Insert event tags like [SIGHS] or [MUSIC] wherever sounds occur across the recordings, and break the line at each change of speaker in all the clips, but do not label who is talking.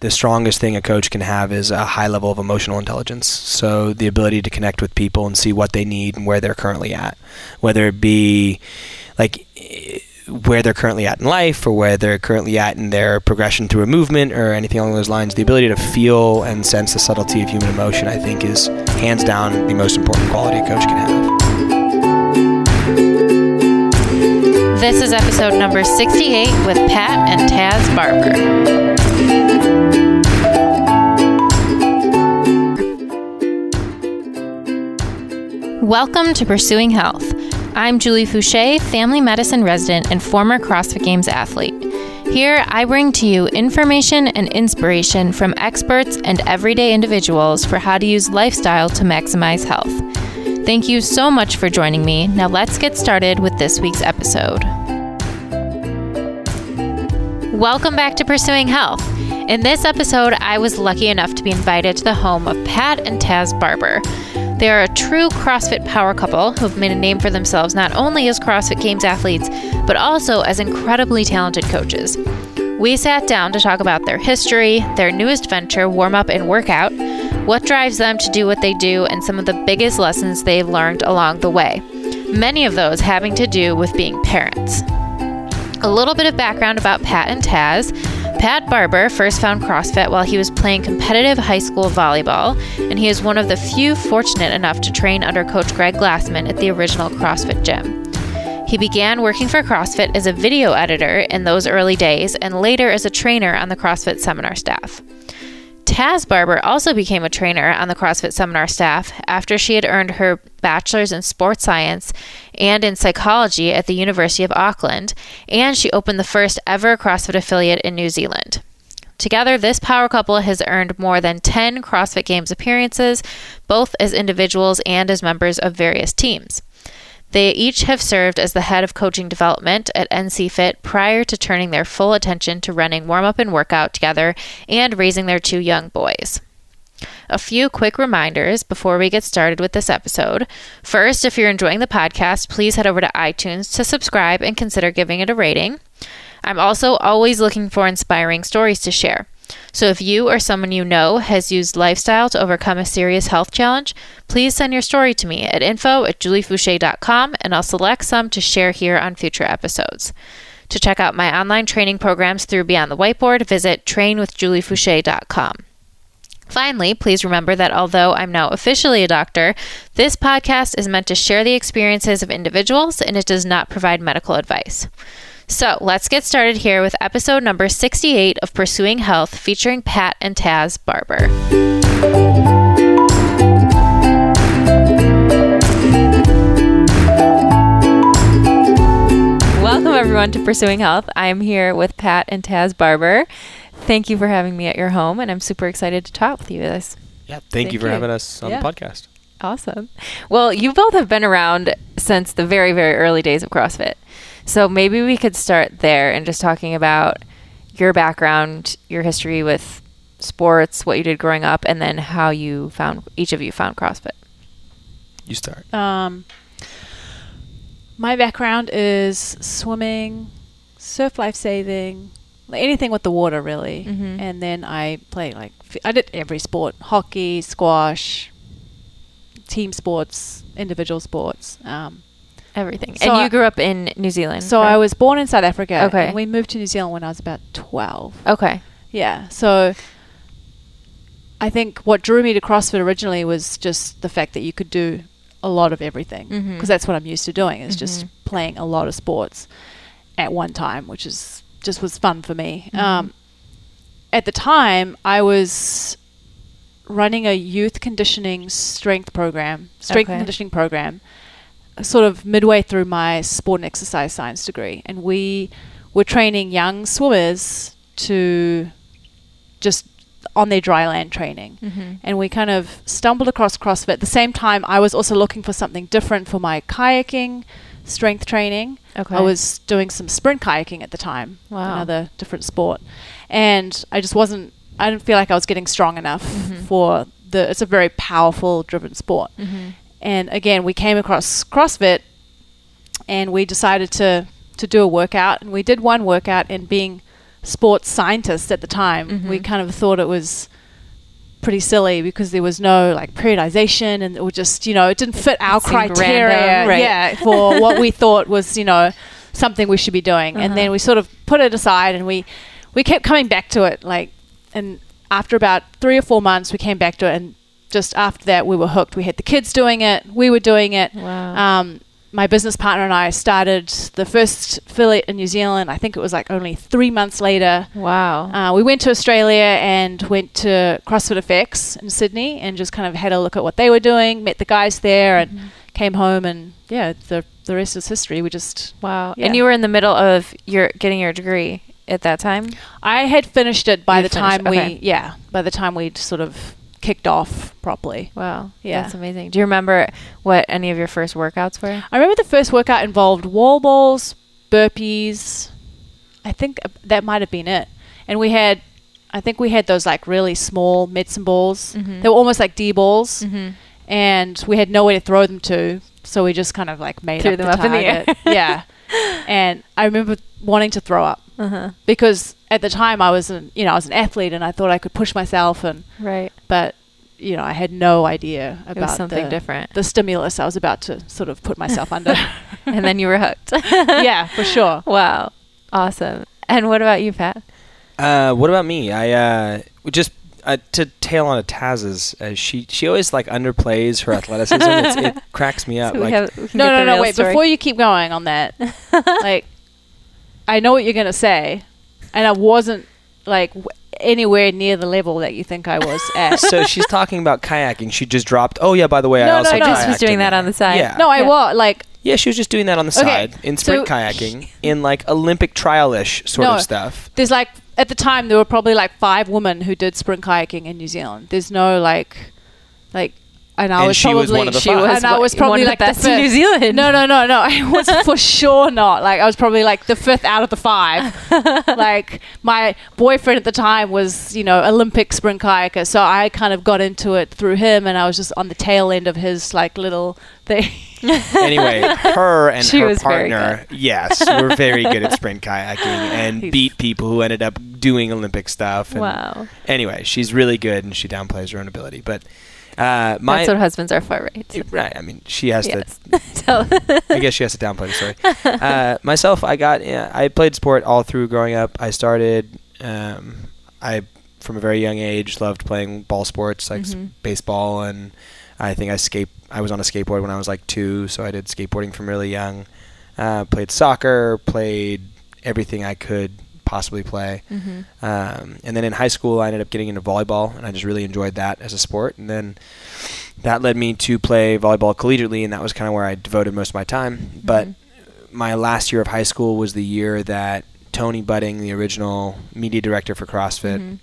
the strongest thing a coach can have is a high level of emotional intelligence. So the ability to connect with people and see what they need and where they're currently at, whether it be like where they're currently at in life or where they're currently at in their progression through a movement or anything along those lines. The ability to feel and sense the subtlety of human emotion, I think, is hands down the most important quality a coach can have.
This is episode number 68 with Pat and Taz Barber. Welcome to Pursuing Health. I'm Julie Foucher, family medicine resident and former CrossFit Games athlete. Here, I bring to you information and inspiration from experts and everyday individuals for how to use lifestyle to maximize health. Thank you so much for joining me. Now, let's get started with this week's episode. Welcome back to Pursuing Health. In this episode, I was lucky enough to be invited to the home of Pat and Taz Barber. They are a true CrossFit power couple who have made a name for themselves not only as CrossFit Games athletes, but also as incredibly talented coaches. We sat down to talk about their history, their newest venture, warm up and workout, what drives them to do what they do, and some of the biggest lessons they've learned along the way. Many of those having to do with being parents. A little bit of background about Pat and Taz. Pat Barber first found CrossFit while he was playing competitive high school volleyball, and he is one of the few fortunate enough to train under Coach Greg Glassman at the original CrossFit gym. He began working for CrossFit as a video editor in those early days and later as a trainer on the CrossFit seminar staff. Taz Barber also became a trainer on the CrossFit seminar staff after she had earned her bachelor's in sports science and in psychology at the University of Auckland, and she opened the first ever CrossFit affiliate in New Zealand. Together, this power couple has earned more than 10 CrossFit Games appearances, both as individuals and as members of various teams. They each have served as the head of coaching development at NC Fit prior to turning their full attention to running warm up and workout together and raising their two young boys. A few quick reminders before we get started with this episode. First, if you're enjoying the podcast, please head over to iTunes to subscribe and consider giving it a rating. I'm also always looking for inspiring stories to share. So if you or someone you know has used lifestyle to overcome a serious health challenge, please send your story to me at info at juliefoucher.com and I'll select some to share here on future episodes. To check out my online training programs through Beyond the Whiteboard, visit trainwithjuliefoucher.com. Finally, please remember that although I'm now officially a doctor, this podcast is meant to share the experiences of individuals and it does not provide medical advice. So let's get started here with episode number 68 of Pursuing Health featuring Pat and Taz Barber. Welcome, everyone, to Pursuing Health. I am here with Pat and Taz Barber. Thank you for having me at your home, and I'm super excited to talk with you guys.
Yeah, thank, thank you for you. having us on yeah. the podcast.
Awesome. Well, you both have been around since the very, very early days of CrossFit. So maybe we could start there and just talking about your background, your history with sports, what you did growing up, and then how you found each of you found CrossFit.
You start.
Um, my background is swimming, surf life saving, anything with the water really. Mm-hmm. And then I play like I did every sport: hockey, squash, team sports, individual sports. Um,
Everything. So and you grew up in New Zealand.
So I was born in South Africa. Okay. And we moved to New Zealand when I was about 12.
Okay.
Yeah. So I think what drew me to CrossFit originally was just the fact that you could do a lot of everything because mm-hmm. that's what I'm used to doing is mm-hmm. just playing a lot of sports at one time, which is just was fun for me. Mm-hmm. Um, at the time, I was running a youth conditioning strength program, strength okay. conditioning program sort of midway through my sport and exercise science degree, and we were training young swimmers to just on their dry land training. Mm-hmm. And we kind of stumbled across CrossFit. At the same time, I was also looking for something different for my kayaking strength training. Okay. I was doing some sprint kayaking at the time, wow. another different sport. And I just wasn't, I didn't feel like I was getting strong enough mm-hmm. for the, it's a very powerful driven sport. Mm-hmm. And again, we came across CrossFit and we decided to, to do a workout. And we did one workout, and being sports scientists at the time, we kind of thought it was pretty silly because there was no like periodization and it was just you know it didn't fit our
it
criteria
random, right.
yeah [LAUGHS] for what we thought was you know something we should be doing. And then we sort of put it aside and we we kept coming back to it like and after about three or four months we came back to it and just after that we were hooked we had the kids doing it we were doing it
Wow.
um, my business partner and I started the first affiliate in New Zealand. I think it was like only three months later.
wow.
Uh, we went to Australia and went to CrossFit FX in Sydney and just kind of had a look at what they were doing, met the guys there, and
Mm-hmm.
came home. And yeah, the the rest is history. We just
wow.
yeah.
And you were in the middle of your getting your degree at that time.
I had finished it by
You
the
finished-
time
okay.
we yeah by the time we'd sort of kicked off properly.
Wow.
Yeah.
That's amazing. Do you remember what any of your first workouts were?
I remember the first workout involved wall balls, burpees. I think that might have been it. And we had, I think we had those like really small medicine balls.
Mhm.
They were almost like D balls,
Mm-hmm.
and we had nowhere to throw them to, so we just kind of like made
Threw
up
them
the
up in the air. [LAUGHS]
yeah. And I remember wanting to throw up
Uh-huh.
because at the time I was an, you know, I was an athlete and I thought I could push myself and,
Right.
but you know, I had no idea about
something
the,
different.
the stimulus I was about to sort of put myself under. [LAUGHS]
and then you were hooked. [LAUGHS]
yeah, for sure.
Wow. Awesome. And what about you, Pat?
Uh, what about me? I uh, just uh, to tail on a Taz's. Uh, she she always like underplays her athleticism. it's, it [LAUGHS] cracks me up.
So
like
have-
No, no, no. Wait,
story.
before you keep going on that, [LAUGHS] like, I know what you're gonna say, and I wasn't like w- anywhere near the level that you think I was at. [LAUGHS]
so she's talking about kayaking. She just dropped. Oh yeah, by the way, I also
no, no.
just was doing that on the side.
Yeah.
no, I
Yeah.
was like,
Yeah, she was just doing that on the
Okay,
side in sprint
so-
kayaking in like Olympic trial-ish sort
No.
of stuff.
there's like at the time there were probably like five women who did sprint kayaking in New Zealand. There's no like, like. And I
And
was
she
probably
was one of the
She
five.
was
and I was probably
of the
like
best
the
in New
fifth.
Zealand.
No, no, no, no. I was [LAUGHS] for sure not. Like I was probably like the fifth out of the five. [LAUGHS] like my boyfriend at the time was, you know, Olympic sprint kayaker, so I kind of got into it through him, and I was just on the tail end of his like little thing. [LAUGHS]
anyway, her and
She
her
was
partner, yes, were very good at sprint kayaking and
He's-
beat people who ended up doing Olympic stuff. And
Wow.
Anyway, she's really good and she downplays her own ability. But uh, my
That's what husbands are for, right?
right, I mean, she has
Yes. [LAUGHS]
to.
Tell- [LAUGHS]
I guess she has to downplay the story. Uh, myself, I got. Yeah, I played sport all through growing up. I started. Um, I from a very young age loved playing ball sports like
Mhm.
baseball and I think I skate. I was on a skateboard when I was like two, so I did skateboarding from really young. Uh, played soccer, played everything I could possibly play.
Mhm.
Um, and then in high school, I ended up getting into volleyball, and I just really enjoyed that as a sport. And then that led me to play volleyball collegiately, and that was kind of where I devoted most of my time. But
Mhm.
my last year of high school was the year that Tony Budding, the original media director for CrossFit,
Mhm.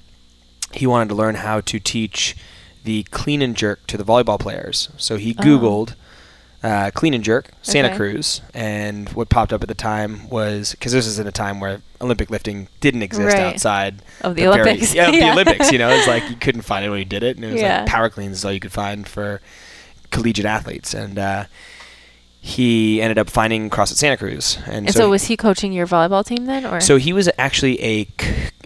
he wanted to learn how to teach the clean and jerk to the volleyball players. So he
Oh.
Uh, clean and jerk Santa
Okay.
Cruz, and what popped up at the time was because this is in a time where Olympic lifting didn't exist
Right.
outside
Of the
very-
Olympics.
yeah, of the [LAUGHS] Olympics. You know, it's like you couldn't find anyone who did it, and it was
Yeah.
like power cleans is all you could find for collegiate athletes, and. Uh, he ended up finding CrossFit Santa Cruz, and,
And so, was he coaching your volleyball team then, or
so he was actually a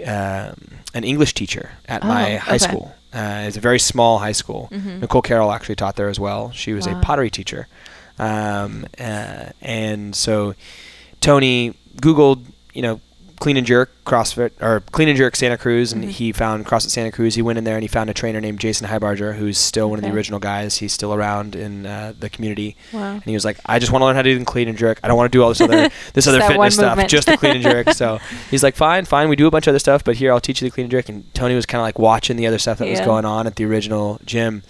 um, an English teacher at
Oh,
my high
okay.
school. Uh, it's a very small high school.
Mhm.
Nicole Carroll actually taught there as well. She was
Wow.
a pottery teacher, um, uh, and so Tony Googled, you know, clean and jerk CrossFit or clean and jerk Santa Cruz, and
Mhm.
he found CrossFit Santa Cruz. He went in there and he found a trainer named Jason Heibarger, who's still one of the original guys. He's still around in uh, the community.
Wow.
And he was like, I just want to learn how to do the clean and jerk. I don't want to do all this other [LAUGHS] this other fitness stuff,
movement."
just the clean and jerk. So [LAUGHS] he's like, fine, fine. We do a bunch of other stuff, but here I'll teach you the clean and jerk. And Tony was kind of like watching the other stuff that was going on at the original gym,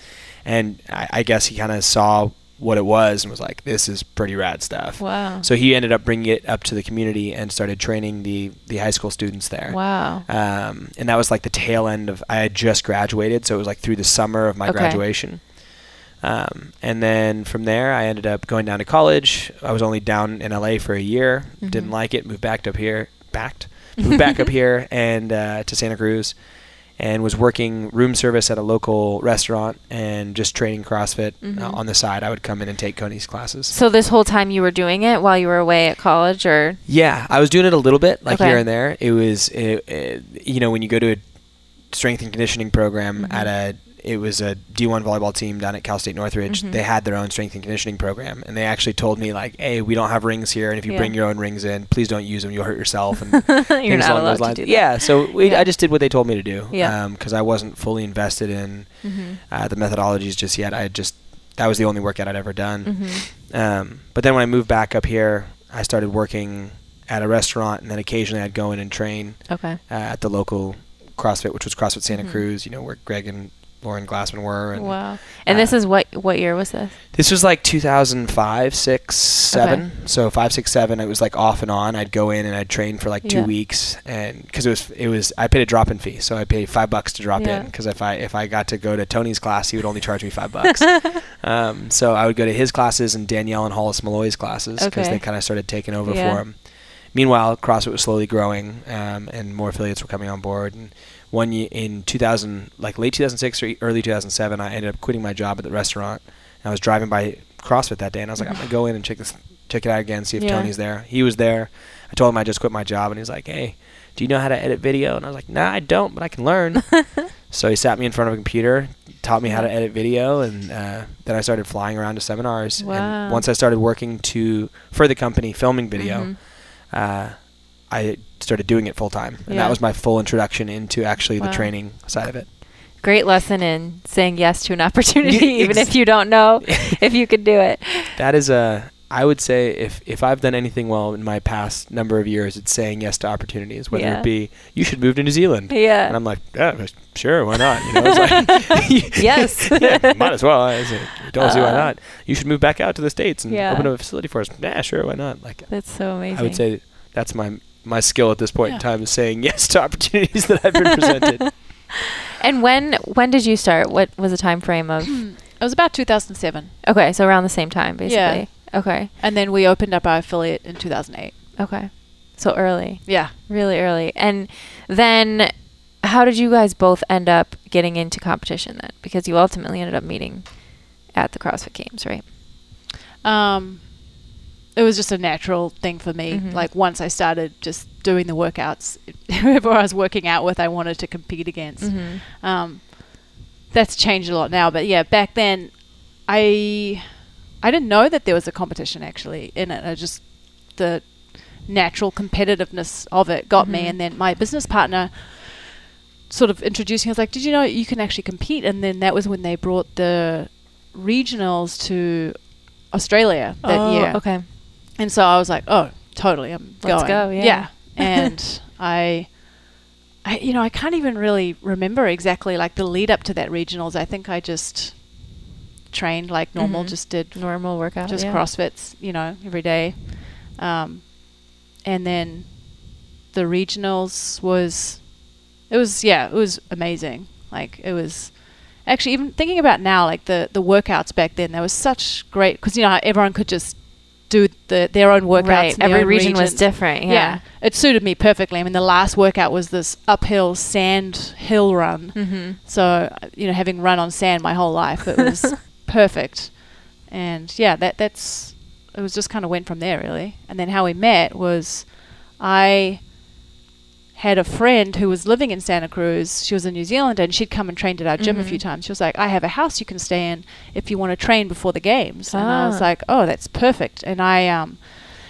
and I, I guess he kind of saw what it was and was like, this is pretty rad stuff.
Wow.
So he ended up bringing it up to the community and started training the the high school students there.
wow.
Um, and that was like the tail end of I had just graduated, so it was like through the summer of my
Okay.
graduation. Um, and then from there, I ended up going down to college. I was only down in LA for a year. Didn't
Mhm.
like it. Moved back up here. Backed. Moved back up [LAUGHS] here and uh, to Santa Cruz. And was working room service at a local restaurant and just training CrossFit
Mhm.
uh, on the side. I would come in and take Coney's classes.
So this whole time you were doing it while you were away at college, or
Yeah, I was doing it a little bit, like
Okay.
here and there. It was, it, it, you know, when you go to a strength and conditioning program
Mhm.
at a, it was a D1 volleyball team down at Cal State Northridge.
Mhm.
They had their own strength and conditioning program, and they actually told me like, "Hey, we don't have rings here, and if you
Yeah.
bring your own rings in, please don't use them. You'll hurt yourself." And [LAUGHS]
you're not allowed
those
to
lines.
do that?
Yeah, so we,
Yeah.
I just did what they told me to do.
Yeah.
Because I wasn't fully invested in
Mm-hmm.
uh, the methodologies just yet. I just that was the only workout I'd ever done.
Mm-hmm.
Um, but then when I moved back up here, I started working at a restaurant, and then occasionally I'd go in and train
Okay.
uh, at the local CrossFit, which was CrossFit Santa
Mhm.
Cruz. You know where Greg and Lauren Glassman were. And
Wow. And this
uh,
is what what year was this?
This was like 2005, six, seven. So 5, 6, 7, It was like off and on. I'd go in and I'd train for like two
Yeah.
weeks, and because it was it was I paid a drop-in fee, so I paid five bucks to drop
Yeah.
in. Because if I if I got to go to Tony's class, he would only charge me five bucks. [LAUGHS] um, so I would go to his classes and Danielle and Hollis Molloy's classes because
Okay.
they kind of started taking over
Yeah.
for him. Meanwhile, CrossFit was slowly growing, um, and more affiliates were coming on board. And one year in 2000, like late 2006 or early 2007, I ended up quitting my job at the restaurant. I was driving by CrossFit that day, and I was like, I'm gonna go in and check this, check it out again, see if
Yeah.
Tony's there. He was there. I told him I just quit my job, and he's like, Hey, do you know how to edit video? And I was like, Nah, I don't, but I can learn. [LAUGHS] so he sat me in front of a computer, taught me how to edit video, and uh, then I started flying around to seminars.
Wow.
And once I started working to for the company, filming video
Mhm.
uh, I started doing it full time, and
Yeah.
that was my full introduction into actually
Wow.
the training side of it.
Great lesson in saying yes to an [LAUGHS] opportunity,
Yeah, [LAUGHS]
even if you don't know [LAUGHS] if you could do it.
That is a, I would say, if if I've done anything well in my past number of years, it's saying yes to opportunities. Whether
Yeah.
it be you should move to New Zealand,
Yeah.
and I'm like, yeah, sure, why not? You know, like,
Yes.
yeah, might as well. I said, don't see why
Uh,
not. You should move back out to the states and
Yeah.
open up a facility for us. Yeah, sure, why not? Like,
That's so amazing.
I would say that's my my skill at this point in time is saying yes to opportunities that I've been presented. [LAUGHS]
And when when did you start? What was the time frame of? [CLEARS THROAT]
It was about 2007,
Okay, so around the same time, basically. Okay.
and then we opened up our affiliate in 2008.
Okay. So early,
Yeah.
really early. And then, how did you guys both end up getting into competition then? Because you ultimately ended up meeting at the CrossFit Games, right?
Um, it was just a natural thing for me.
Mhm.
Like once I started just doing the workouts, [LAUGHS] whoever I was working out with, I wanted to compete against.
Mm-hmm.
Um, that's changed a lot now, but yeah, back then, I I didn't know that there was a competition actually in it. I just the natural competitiveness of it got me,
Mhm.
and then my business partner sort of introduced me. I was like, "Did you know you can actually compete?" And then that was when they brought the regionals to Australia that year.
Oh, Okay.
And so I was like, oh, totally, I'm
Let's
going.
go, yeah. yeah. [LAUGHS]
and I, I, you know, I can't even really remember exactly like the lead up to that regionals. I think I just trained like normal,
Mhm.
just did
Normal workout.
just
yeah.
CrossFits, you know, every day. Um, and then the regionals was, it was yeah, it was amazing. Like it was actually even thinking about now, like the the workouts back then, there was such great because you know everyone could just do the their own workouts.
Right. Every
own
region was different. Yeah.
it suited me perfectly. I mean, the last workout was this uphill sand hill run.
Mm-hmm.
So, you know, having run on sand my whole life, it was [LAUGHS] perfect. And yeah, that that's it was just kind of went from there really. And then how we met was I had a friend who was living in Santa Cruz. She was a New Zealander and she'd come and trained at our gym a few
Mhm.
times. She was like, "I have a house you can stay in if you want to train before the games." And I was
Ah.
like, "Oh, that's perfect." And I um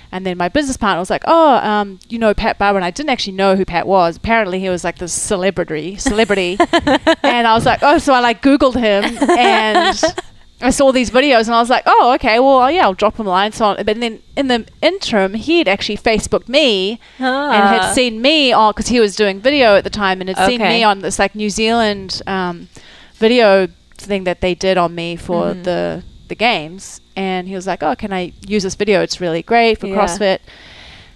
and then my business partner was like, "Oh, um, you know Pat Barber," and I didn't actually know who Pat was. Apparently, he was like this celebrity, celebrity, [LAUGHS] and I was like, "Oh," so I like Googled him, and [LAUGHS] I saw these videos, and I was like, "Oh, okay, well, yeah, I'll drop him a line." So, on. but then in the interim, he had actually Facebooked me and had seen me on because he was doing video at the time, and had seen me on this like New Zealand um, video thing that they did on me for
Mhm.
the the games, and he was like, "Oh, can I use this video? It's really great for
Yeah.
CrossFit."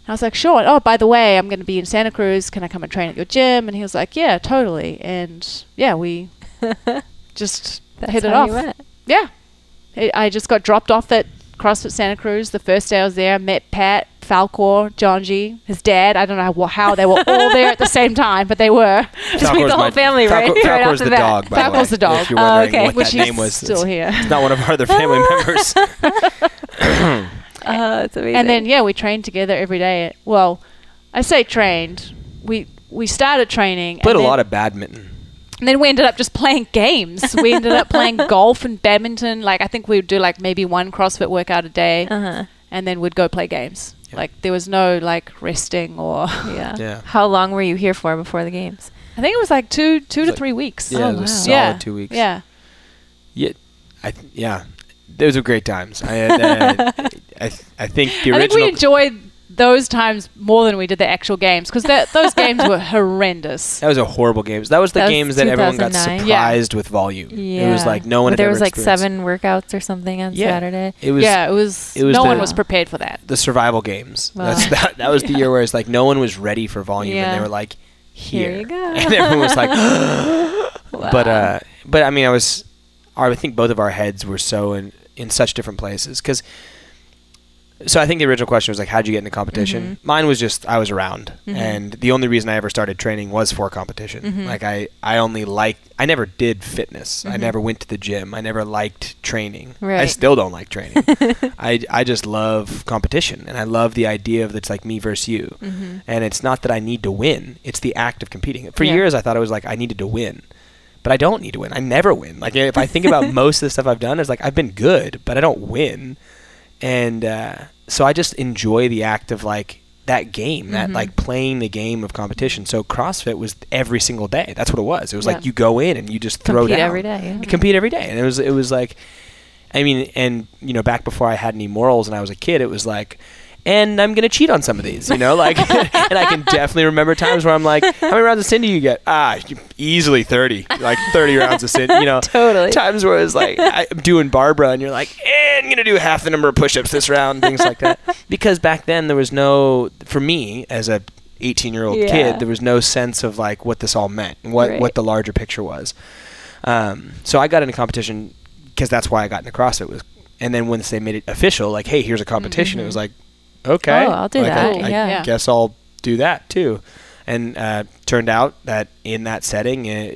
And I was like, "Sure." And, oh, by the way, I'm going to be in Santa Cruz. Can I come and train at your gym? And he was like, "Yeah, totally." And yeah, we [LAUGHS] just
That's
hit it off.
You met.
Yeah, I I just got dropped off at CrossFit Santa Cruz the first day I was there. Met Pat Falcor, Jonji, his dad. I don't know how, how they were [LAUGHS] all there at the same time, but they were.
Just meet the whole family, right?
Falcor,
Right off
Falcor's
the
the,
bat.
dog. By
Falcor's
the,
the
way,
dog.
If you're
Oh, okay.
what
Which
that name was,
still
it's,
here.
it's not one of our other family [LAUGHS] members. [LAUGHS]
Oh, that's amazing.
And then yeah, we trained together every day. Well, I say trained. We we started training.
Played
and
a
then,
lot of badminton.
And then we ended up just playing games. We ended up playing [LAUGHS] golf and badminton. Like I think we would do like maybe one CrossFit workout a day,
uh-huh.
and then we'd go play games.
Yeah.
Like there was no like resting or.
Yeah. [LAUGHS]
Yeah.
How long were you here for before the games?
I think it was like two two to
like-
three weeks.
Yeah,
Oh,
it was
wow.
solid
yeah.
two weeks.
Yeah.
Yeah, I th- yeah, those were great times. I uh, [LAUGHS] I, th- I think the
I think we enjoyed those times more than we did the actual games because those games were [LAUGHS] horrendous.
that was a horrible games. That was the
That was
games that everyone got
2009.
Yeah.
surprised with volume. It was
Yeah.
like no one
But there was like seven workouts or something on
Yeah.
Saturday.
It was
yeah, it was.
it was
no
the-
one was prepared for that.
the survival games.
Wow.
That's that. That was the year where it's like no one was ready for volume, and they were like,
Here
"Here,"
you go. [LAUGHS]
and everyone was like, [LAUGHS] [GASPS] "But uh, but I mean, I was, I think both of our heads were so in in such different places because." So I think the original question was like, how'd you get into competition?
Mhm.
Mine was just I was around,
Mhm.
and the only reason I ever started training was for competition.
Mhm.
Like I, I only liked. I never did fitness. I
Mhm.
never went to the gym. I never liked training. I still don't like training. [LAUGHS] I, I just love competition, and I love the idea of it's like me versus you.
Mm-hmm.
And it's not that I need to win; it's the act of competing. For
Yeah.
years, I thought it was like I needed to win, but I don't need to win. I never win. Like if I think about [LAUGHS] most of the stuff I've done, it's like I've been good, but I don't win. And uh, so I just enjoy the act of like that game, that
Mhm.
like playing the game of competition. So CrossFit was every single day. That's what it was. It was
Yeah.
like you go in and you just throw
Compete
down
every day. yeah.
compete every day and it was it was like i mean and you know back before i had any morals and i was a kid it was like and i'm gonna cheat on some of these you know like [LAUGHS] and i can definitely remember times where i'm like how many rounds of sin do you get ah easily 30 like 30 rounds of sin you know [LAUGHS]
Totally.
times where it's like i'm doing barbara and you're like eh, i'm gonna do half the number of push-ups this round things like that [LAUGHS] because back then there was no for me as a 18 year old
Yeah.
kid there was no sense of like what this all meant and what
Right.
what the larger picture was um, so I got into competition because that's why I got into CrossFit was, and then once they made it official, like, hey, here's a competition, it was like, okay,
Oh, I'll do
Like,
that,
I, I
yeah.
guess I'll do that too. And uh, turned out that in that setting, uh,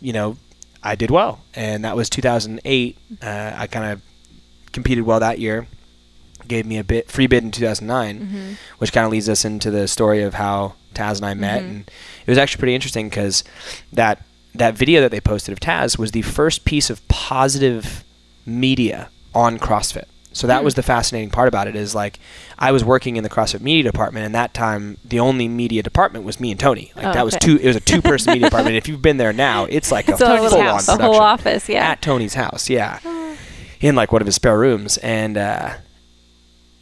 you know, I did well, and that was 2008. Uh, I kind of competed well that year. Gave me a bit free bid in 2009
Mm-hmm.
which kind of leads us into the story of how Taz and I met,
Mhm.
and it was actually pretty interesting because that that video that they posted of Taz was the first piece of positive media on CrossFit. So that
Hmm.
was the fascinating part about it is like I was working in the CrossFit media department, and that time the only media department was me and Tony. Like
Oh,
that was two. It was a two-person media department. [LAUGHS] If you've been there now, it's like
It's
a
a
full-on
a whole office, yeah.
at Tony's house. Yeah, [SIGHS] in like one of his spare rooms, and uh,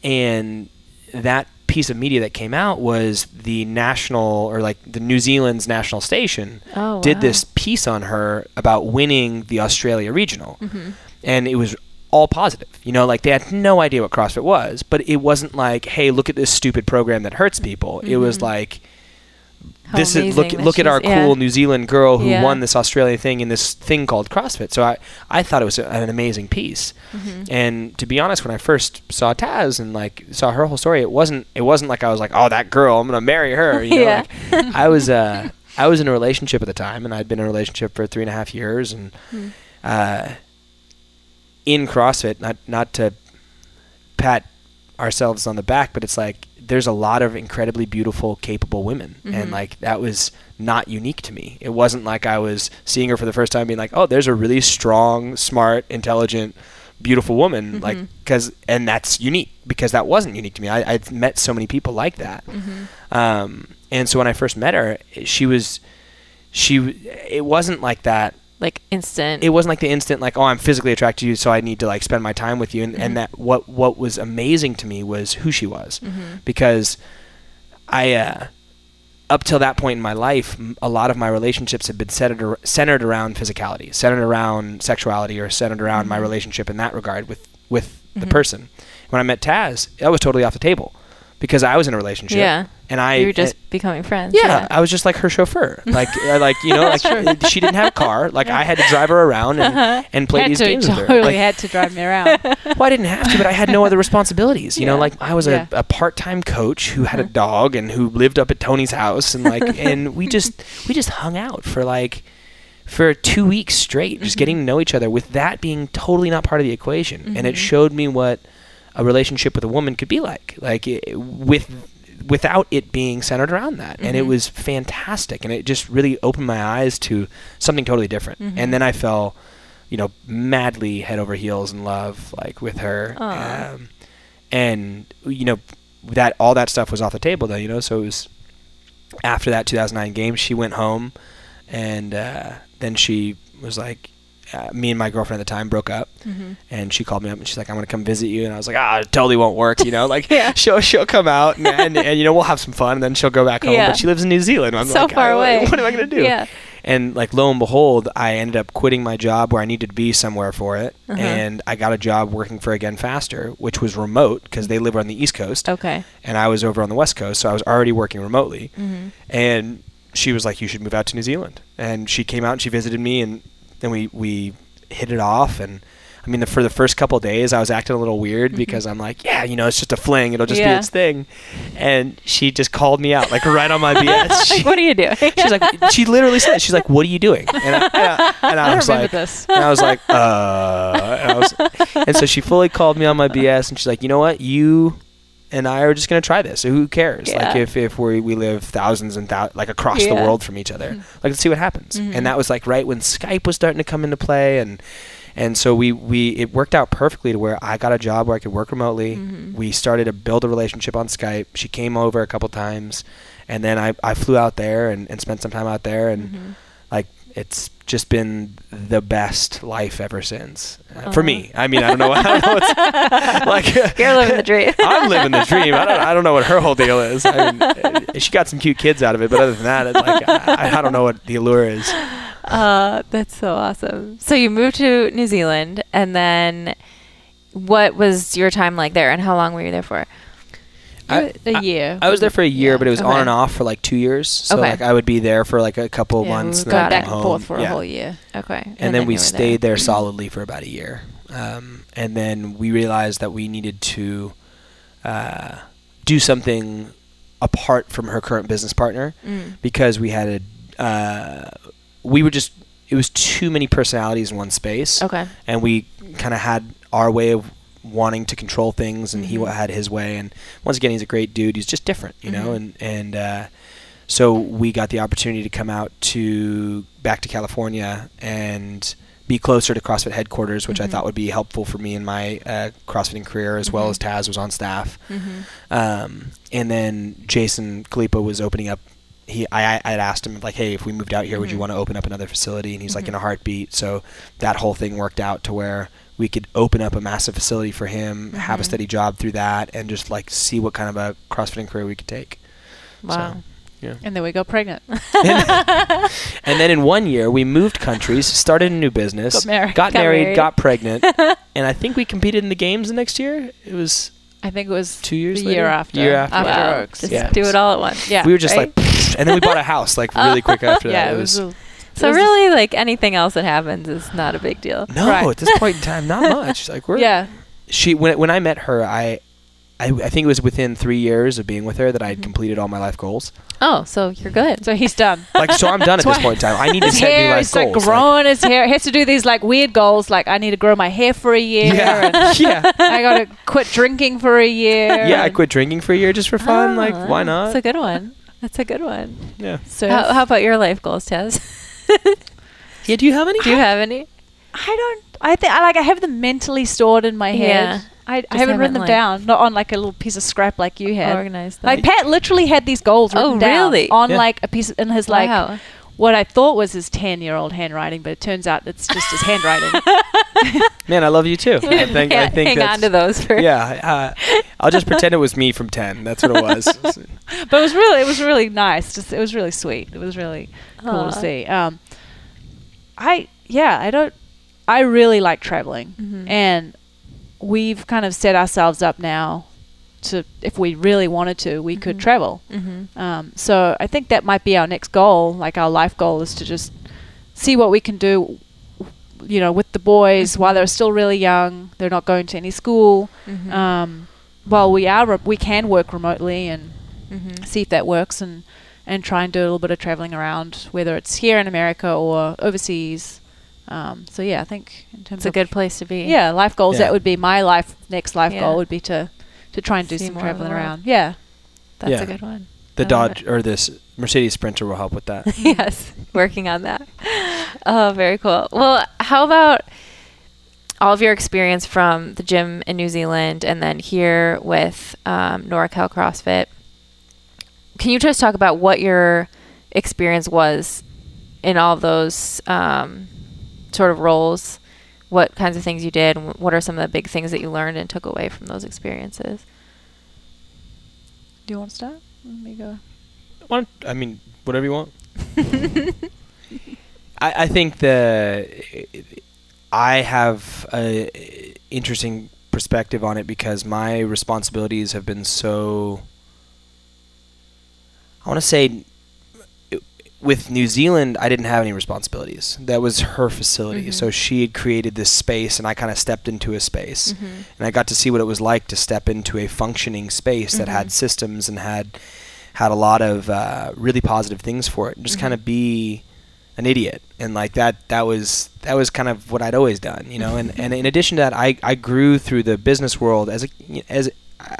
and that piece of media that came out was the national or like the New Zealand's national station
Oh,
did
wow.
this piece on her about winning the Australia regional,
Mhm.
and it was all positive. You know, like they had no idea what CrossFit was, but it wasn't like, hey, look at this stupid program that hurts people. It was
Mhm.
like
How
this is look look at our
she's- yeah.
cool New Zealand girl who
Yeah.
won this Australian thing in this thing called CrossFit. So I I thought it was a- an amazing piece.
Mhm.
And to be honest, when I first saw Taz and like saw her whole story, it wasn't it wasn't like I was like, oh, that girl, I'm gonna marry her. You know,
Yeah.
like, I was uh [LAUGHS] I was in a relationship at the time, and I'd been in a relationship for three and a half years, and
Hmm.
uh, in CrossFit, not not to pat ourselves on the back, but it's like there's a lot of incredibly beautiful, capable women,
Mhm.
and like that was not unique to me. It wasn't like I was seeing her for the first time, being like, oh, there's a really strong, smart, intelligent, beautiful woman, like
Mhm.
because and that's unique because that wasn't unique to me. I, I'd met so many people like that.
Mhm.
Um, and so when I first met her, she was, she, it wasn't like that.
Like instant.
It wasn't like the instant, like, oh, I'm physically attracted to you, so I need to like spend my time with you. And,
Mhm.
and that what what was amazing to me was who she was,
Mhm.
because I, uh, up till that point in my life, m- a lot of my relationships had been centered centered around physicality, centered around sexuality, or centered around my
Mhm.
relationship in that regard with with the
Mhm.
person. When I met Taz, that was totally off the table because I was in a relationship.
Yeah.
And I
you were just
and-
becoming friends.
yeah, I was just like her chauffeur. [LAUGHS] Like, uh, like you know, like eh, she didn't have a car. Like I had to drive her around and, uh-huh. and play
had
these
to,
games with her.
totally
Like,
had to drive me around. [LAUGHS]
well, I didn't have to, but I had no other responsibilities. You know, like I was
Yeah.
a, a part-time coach who had a uh-huh. dog and who lived up at Tony's house, and like, [LAUGHS] and we just we just hung out for like for two weeks straight, just getting to know each other. With that being totally not part of the equation, and it mm-hmm. showed me what a relationship with a woman could be like, like it, with without it being centered around that, and it
Mhm.
was fantastic, and it just really opened my eyes to something totally different.
Mhm.
And then I fell you know, madly head over heels in love, like with her. Um, and you know, that all that stuff was off the table though, you know. So it was after that 2009 game, she went home, and uh, then she was like, uh, me and my girlfriend at the time broke up,
Mm-hmm.
and she called me up and she's like, "I'm gonna come visit you," and I was like, "Ah, it totally won't work," you know, like [LAUGHS]
Yeah.
she'll she'll come out and, and and you know we'll have some fun, and then she'll go back home.
Yeah.
But she lives in New Zealand. I'm
So
like,
far away.
What am I gonna do? [LAUGHS]
Yeah.
And like lo and behold, I ended up quitting my job where I needed to be somewhere for it,
Uh-huh.
and I got a job working for Again Faster, which was remote because they live on the East Coast,
Okay.
and I was over on the West Coast, so I was already working remotely.
Mm-hmm.
And she was like, "You should move out to New Zealand." And she came out and she visited me, and then we we hit it off. And I mean, the, for the first couple of days, I was acting a little weird because I'm like, "Yeah, you know, it's just a fling; it'll just
Mm-hmm. Yeah.
be its thing." And she just called me out, like right on my [LAUGHS] BS. She-
like, what are you doing? [LAUGHS]
She's like, she literally said, she's like, "What are you doing?" And I, and I, [LAUGHS] and I
I
was like,
this.
and I was like, uh, and, I was, and so she fully called me on my BS, and she's like, you know what, you and I are just gonna try this. So who cares? Like if if we we live thousands and thou- like across the world from each other, like let's see what happens.
Mhm.
And that was like right when Skype was starting to come into play, and and so we we it worked out perfectly to where I got a job where I could work remotely.
Mhm.
We started to build a relationship on Skype. She came over a couple times, and then I I flew out there and, and spent some time out there and
Mhm.
like it's just been the best life ever since uh, for me. I mean, I don't know. [LAUGHS] I don't know what's, like [LAUGHS]
You're living the dream. [LAUGHS]
I'm living the dream. I don't, I don't know what her whole deal is. I mean, uh, she got some cute kids out of it, but other than that, it's like I, I don't know what the allure is.
Uh, that's so awesome. So you moved to New Zealand, and then what was your time like there, and how long were you there for?
I-
a year.
I was there for a year,
Yeah.
but it was on and off for like two years. So
Okay.
like I would be there for like a couple
yeah,
months,
we
and then
Got
back and
home.
forth for
Yeah.
a whole year.
Okay,
and, then we stayed there
there [CLEARS THROAT]
solidly for about a year. Um, and then we realized that we needed to uh, do something apart from her current business partner
Mm.
because we had a uh, we were just it was too many personalities in one space
Okay.
and we kind of had our way of wanting to control things and he
Mhm.
wa- had his way and once again he's a great dude he's just different you know
Mhm.
and and uh, so we got the opportunity to come out to back to California and be closer to CrossFit headquarters which I
Mhm.
thought would be helpful for me in my uh, CrossFitting career as well
Mhm.
as Taz was on staff
Mm-hmm.
um, and then Jason Khalipa was opening up. He, I, I had asked him like, hey, if we moved out here, would you
Mhm.
want to open up another facility? And he's like,
Mhm.
in a heartbeat. So that whole thing worked out to where we could open up a massive facility for him, have a
Mhm.
steady job through that, and just like see what kind of a CrossFitting career we could take.
Wow.
Yeah.
And then we got pregnant. [LAUGHS] [LAUGHS]
And then in one year, we moved countries, started a new business,
Got married.
got,
Got
married,
married.
got pregnant, [LAUGHS] and I think we competed in the games the next year. It was
I think it was
two years
the
later?
year after.
Year after.
after
wow. Just
Yeah.
do it all at once.
Yeah.
we were just
right?
like, and then we bought a house like really quick after that.
yeah, it was. a-
So really, like anything else that happens is not a big deal.
No,
Right.
at this point in [LAUGHS] time, not much. Like we're
Yeah.
She when when I met her, I, I I think it was within three years of being with her that I had
Mhm.
completed all my life goals.
Oh, so you're good.
So he's done.
Like so, I'm done at [LAUGHS] this point in time. I need to
His
set new
hair
life
is like
goals.
growing his hair. He has to do these like weird goals. Like I need to grow my hair for a year.
yeah,
and [LAUGHS]
yeah,
I got to quit drinking for a year.
yeah. I quit drinking for a year just for fun. like
Ah,
why not?
It's a good one. That's a good one.
yeah.
So
How, how about your life goals, Taz?
Yeah. Do you have any?
Do you have any?
I don't. I think I like. I have them mentally stored in my head.
Yeah.
I, I haven't
haven't,
written them
like-
down. Not on like a little piece of scrap like you had.
Organized. them.
Like Pat literally had these goals
Oh,
written down on
Yeah.
like a piece of, in his like
wow.
What I thought was his ten year old handwriting, but it turns out it's just his handwriting. [LAUGHS]
Man, I love you too. I think I
hang
think
hang on to those for
Yeah, uh, I'll just pretend it was me from ten. That's what it was. [LAUGHS]
but it was really it was really nice. Just it was really sweet. It was really cool to see. Um, I yeah, I don't. I really like traveling,
Mhm.
and we've kind of set ourselves up now to if we really wanted to, we could
Mhm.
travel.
Mm-hmm.
Um, so I think that might be our next goal. Like our life goal is to just see what we can do, you know, with the boys while they're still really young. They're not going to any school.
Mm-hmm.
Um, while we are, re- we can work remotely and
mm-hmm.
see if that works and and try and do a little bit of traveling around, whether it's here in America or overseas. Um, so yeah, I think in terms
It's a good place to be.
yeah life goals,
Yeah.
that would be my life next life
Yeah.
goal would be to to try and do
See
some
more
traveling around. Yeah.
That's
Yeah.
a good one.
The
I
Dodge or this Mercedes Sprinter will help with that. [LAUGHS]
yes, working on that. Oh, very cool. Well, how about all of your experience from the gym in New Zealand and then here with um, NorCal CrossFit? Can you just talk about what your experience was in all those um, sort of roles? What kinds of things you did? And what are some of the big things that you learned and took away from those experiences?
Do you want to start? Let me go.
Want- I mean, whatever you want. [LAUGHS] I, I think the I have a interesting perspective on it because my responsibilities have been so. I want to say, with New Zealand, I didn't have any responsibilities. That was her facility,
Mhm.
so she had created this space, and I kind of stepped into a space,
Mhm.
and I got to see what it was like to step into a functioning space that
Mhm.
had systems and had had a lot of uh, really positive things for it, and just kind of be an idiot and like that that was that was kind of what I'd always done you know and, and in addition to that I, I grew through the business world as a as uh,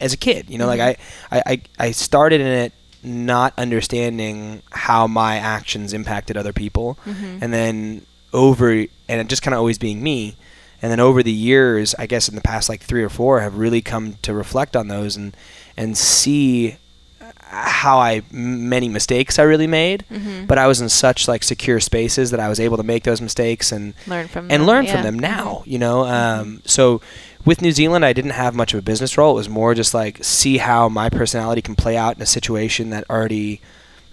as a kid you know
Mhm.
like I I I started in it not understanding how my actions impacted other people
Mhm.
and then over and just kind of always being me and then over the years i guess in the past like three or four have really come to reflect on those and and see how i many mistakes i really made
Mhm.
but i was in such like secure spaces that i was able to make those mistakes and
learn from
and
them,
learn
yeah.
from them now you know um, so with new zealand i didn't have much of a business role it was more just like see how my personality can play out in a situation that already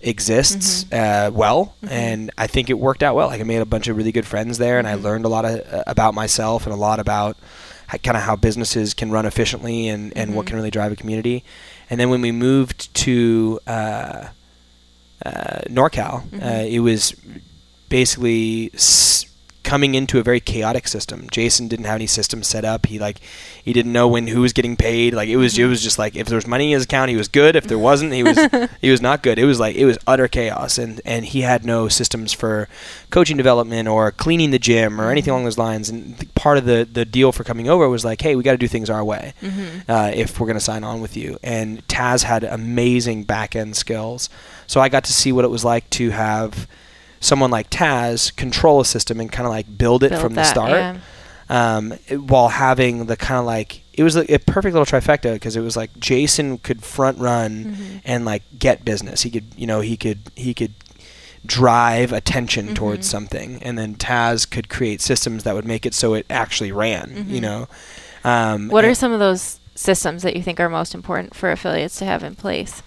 exists uh, well
Mhm.
and i think it worked out well like i made a bunch of really good friends there and i
Mhm.
learned a lot of, uh, about myself and a lot about kind of how businesses can run efficiently and, and what
Mhm.
can really drive a community and then when we moved to uh, uh, NorCal, uh,
Mhm.
it was basically s- coming into a very chaotic system. Jason didn't have any systems set up. He like he didn't know when who was getting paid. Like it was it
Mhm.
was just like if there was money in his account, he was good. If there wasn't, he was [LAUGHS] he was not good. It was like it was utter chaos, and and he had no systems for coaching development or cleaning the gym or anything
Mhm.
along those lines. And th- part of the the deal for coming over was like, hey, we got to do things our way
Mhm.
uh, if we're going to sign on with you. And Taz had amazing back end skills. So I got to see what it was like to have someone like Taz control a system and kind of like build it
Build
from the start
yeah.
um, it- while having the kind of like, it was a, a perfect little trifecta because it was like Jason could front run
Mhm.
and like get business. He could, you know, he could, he could drive attention
Mhm.
towards something and then Taz could create systems that would make it so it actually ran, you
Mhm.
know. Um,
What are some of those systems that you think are most important for affiliates to have in place?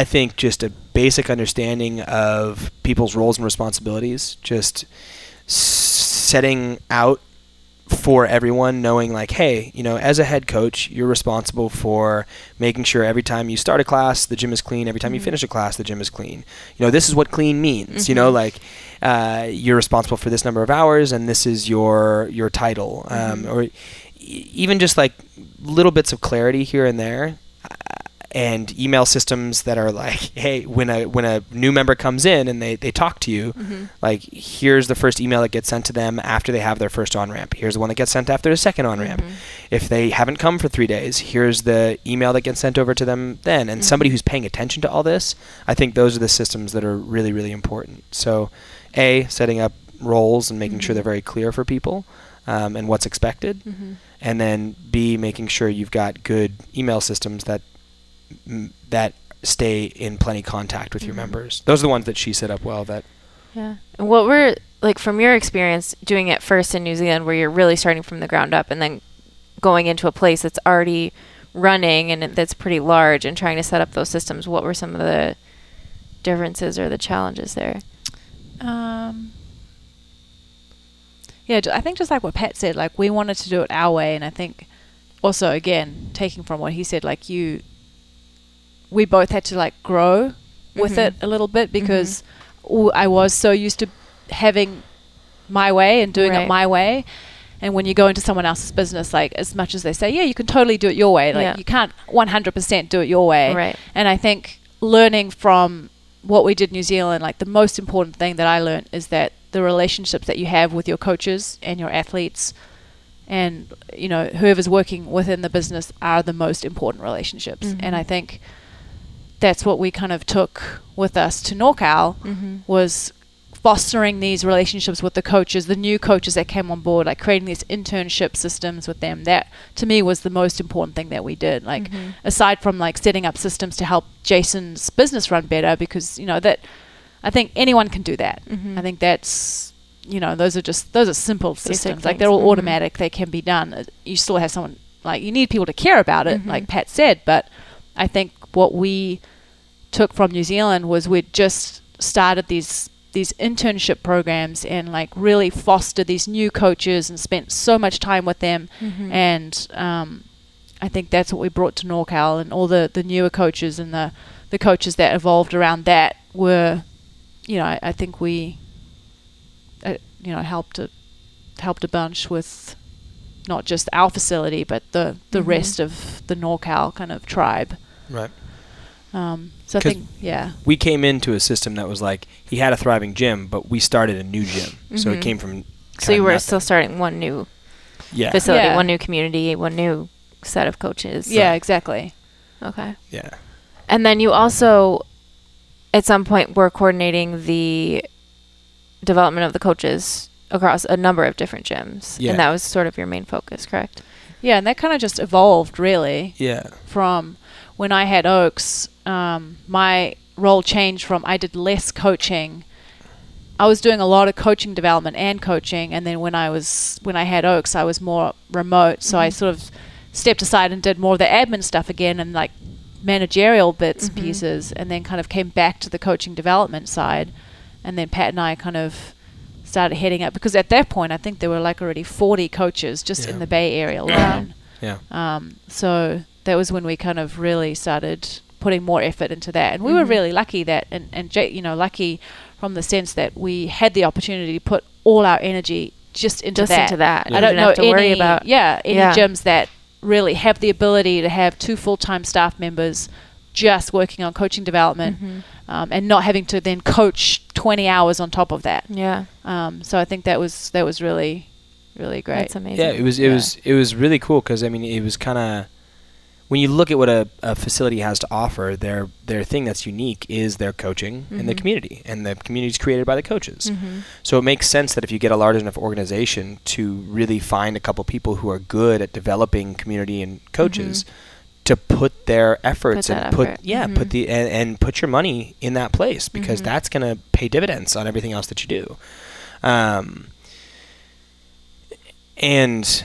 I think just a basic understanding of people's roles and responsibilities, just setting out for everyone, knowing like, hey, you know, as a head coach, you're responsible for making sure every time you start a class, the gym is clean. Every time you
Mhm.
finish a class, the gym is clean. You know, this is what clean means. You know,
Mhm.
like uh, you're responsible for this number of hours, and this is your your title, um,
Mhm.
or e- even just like little bits of clarity here and there and email systems that are like [LAUGHS] hey when a when a new member comes in and they, they talk to you
Mm-hmm.
like here's the first email that gets sent to them after they have their first on ramp here's the one that gets sent after the second on ramp
Mhm.
if they haven't come for three days here's the email that gets sent over to them then and somebody
Mhm.
who's paying attention to all this i think those are the systems that are really really important so a setting up roles and making sure they're very clear for people um, and what's expected
Mhm.
and then B making sure you've got good email systems that that stay in plenty contact with your
Mhm.
members. Those are the ones that she set up well. That
Yeah. And what were like from your experience doing it first in New Zealand, where you're really starting from the ground up, and then going into a place that's already running and that's pretty large, and trying to set up those systems? What were some of the differences or the challenges there?
Um, yeah, I think just like what Pat said, like we wanted to do it our way, and I think also again taking from what he said, like you, we both had to like grow with
Mhm.
it a little bit because I was so used to having my way and doing
Right.
it my way. And when you go into someone else's business, like as much as they say, yeah, you can totally do it your way, like
Yeah.
you can't 100% do it your way.
Right.
And I think learning from what we did in New Zealand, like the most important thing that I learned is that the relationships that you have with your coaches and your athletes and you know whoever's working within the business are the most important relationships.
Mhm.
And I think that's what we kind of took with us to NorCal
Mm-hmm.
was fostering these relationships with the coaches, the new coaches that came on board, like creating these internship systems with them. That to me was the most important thing that we did. Like
Mhm.
aside from like setting up systems to help Jason's business run better, because you know that I think anyone can do that.
Mhm.
I think that's you know those are just those are simple
Basic
systems. Like they're all
Mhm.
automatic. They can be done. You still have someone like you need people to care about it,
Mhm.
like Pat said. But I think what we took from New Zealand was we'd just started these these internship programs and like really fostered these new coaches and spent so much time with them
Mhm.
and um, I think that's what we brought to NorCal and all the, the newer coaches and the, the coaches that evolved around that were you know I, I think we uh, you know helped a, helped a bunch with not just our facility but the the
Mhm.
rest of the NorCal kind of tribe
Right.
Um, so I think yeah
We came into a system that was like he had a thriving gym, but we started a new gym, so it
Mhm.
came from.
So you were
nothing.
still starting one new
yeah
facility,
Yeah.
one new community, one new set of coaches.
yeah exactly
Okay.
yeah
And then you also, at some point, were coordinating the development of the coaches across a number of different gyms.
Yeah.
And that was sort of your main focus, correct?
yeah and that kind of just evolved really
yeah
from when I had Oaks, um, my role changed from I did less coaching. I was doing a lot of coaching development and coaching, and then when I was when I had Oaks, I was more remote. So I
Mhm.
sort of stepped aside and did more of the admin stuff again and like managerial bits
Mhm.
and pieces, and then kind of came back to the coaching development side. And then Pat and I kind of started heading up because at that point I think there were like already 40 coaches just
Yeah.
in the Bay Area alone.
yeah
Um, so that was when we kind of really started putting more effort into that, and we were
Mhm.
really lucky that, and and Jay, you know, lucky from the sense that we had the opportunity to put all our energy just into
Just
that.
into that.
I don't know
have to
any,
worry about.
yeah, any
Yeah.
gyms that really have the ability to have two full time staff members just working on coaching development,
Mhm.
um, and not having to then coach twenty hours on top of that.
Yeah.
Um, so I think that was that was really, really great.
That's amazing.
Yeah, it was it
Yeah.
was it was really cool because I mean it was kind of when you look at what a, a facility has to offer, their their thing that's unique is their coaching and the community, and the community is created by the coaches.
Mhm.
So it makes sense that if you get a large enough organization to really find a couple people who are good at developing community and coaches, to put their efforts
that
and put
effort.
yeah put
Mhm.
the and, and put your money in that place because
Mhm.
that's going to pay dividends on everything else that you do. Um, and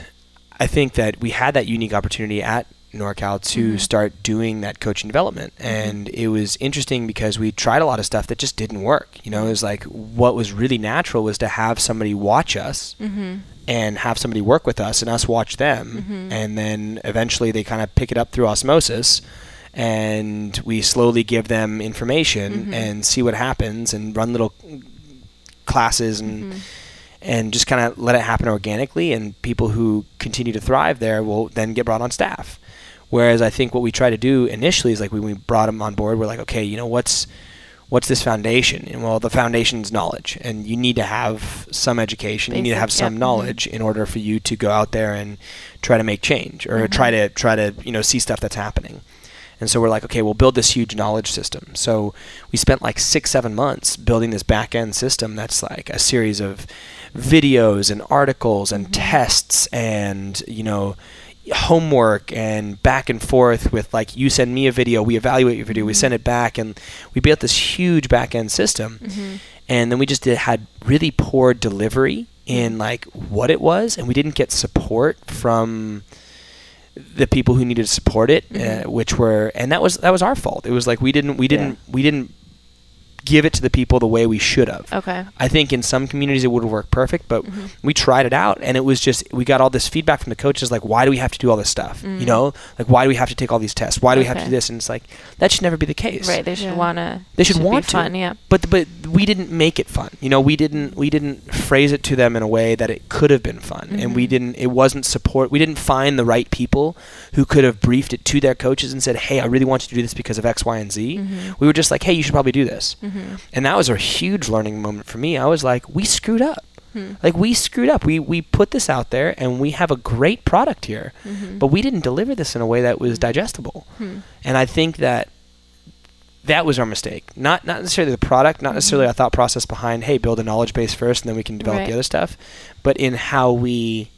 I think that we had that unique opportunity at NorCal to
Mhm.
start doing that coaching development. And it was interesting because we tried a lot of stuff that just didn't work. You know, it was like what was really natural was to have somebody watch us
Mhm.
and have somebody work with us and us watch them.
Mhm.
And then eventually they kind of pick it up through osmosis. And we slowly give them information
Mhm.
and see what happens and run little classes and
Mhm.
and just kind of let it happen organically and people who continue to thrive there will then get brought on staff whereas i think what we try to do initially is like when we brought them on board we're like okay you know what's what's this foundation and well the foundation is knowledge and you need to have some education you need to have some
yep, mhm.
knowledge in order for you to go out there and try to make change or
Mhm.
try to try to you know see stuff that's happening and so we're like, okay, we'll build this huge knowledge system. So we spent like six, seven months building this back end system that's like a series of videos and articles and
Mhm.
tests and, you know, homework and back and forth with like you send me a video, we evaluate your video, we
Mhm.
send it back and we built this huge back end system.
Mhm.
And then we just did, had really poor delivery in like what it was and we didn't get support from the people who needed to support it,
Mhm.
uh, which were, and that was that was our fault. It was like we didn't we didn't we didn't give it to the people the way we should have.
Okay.
I think in some communities it would have worked perfect, but
Mm-hmm.
we tried it out and it was just we got all this feedback from the coaches like why do we have to do all this stuff? You know? Like why do we have to take all these tests? Why do we have to
Mm.
Do this? And it's like that should never be the case.
Right. They should
Yeah.
wanna.
They should
be
want to.
fun. Yeah.
But but we didn't make it fun. You know, we didn't we didn't phrase it to them in a way that it could have been fun. And we
Mhm.
didn't it wasn't support we didn't find the right people who could have briefed it to their coaches and said, "Hey, I really want you to do this because of X, Y, and Z."
Mhm.
We were just like, "Hey, you should probably do this."
Mhm.
And that was a huge learning moment for me. I was like, "We screwed up."
Hmm.
Like we screwed up. We we put this out there and we have a great product here.
Mhm.
But we didn't deliver this in a way that was digestible.
Hmm.
And I think that that was our mistake. Not not necessarily the product, not necessarily our thought process behind, hey, build a knowledge base first and then we can develop
Right.
the other stuff, but in how we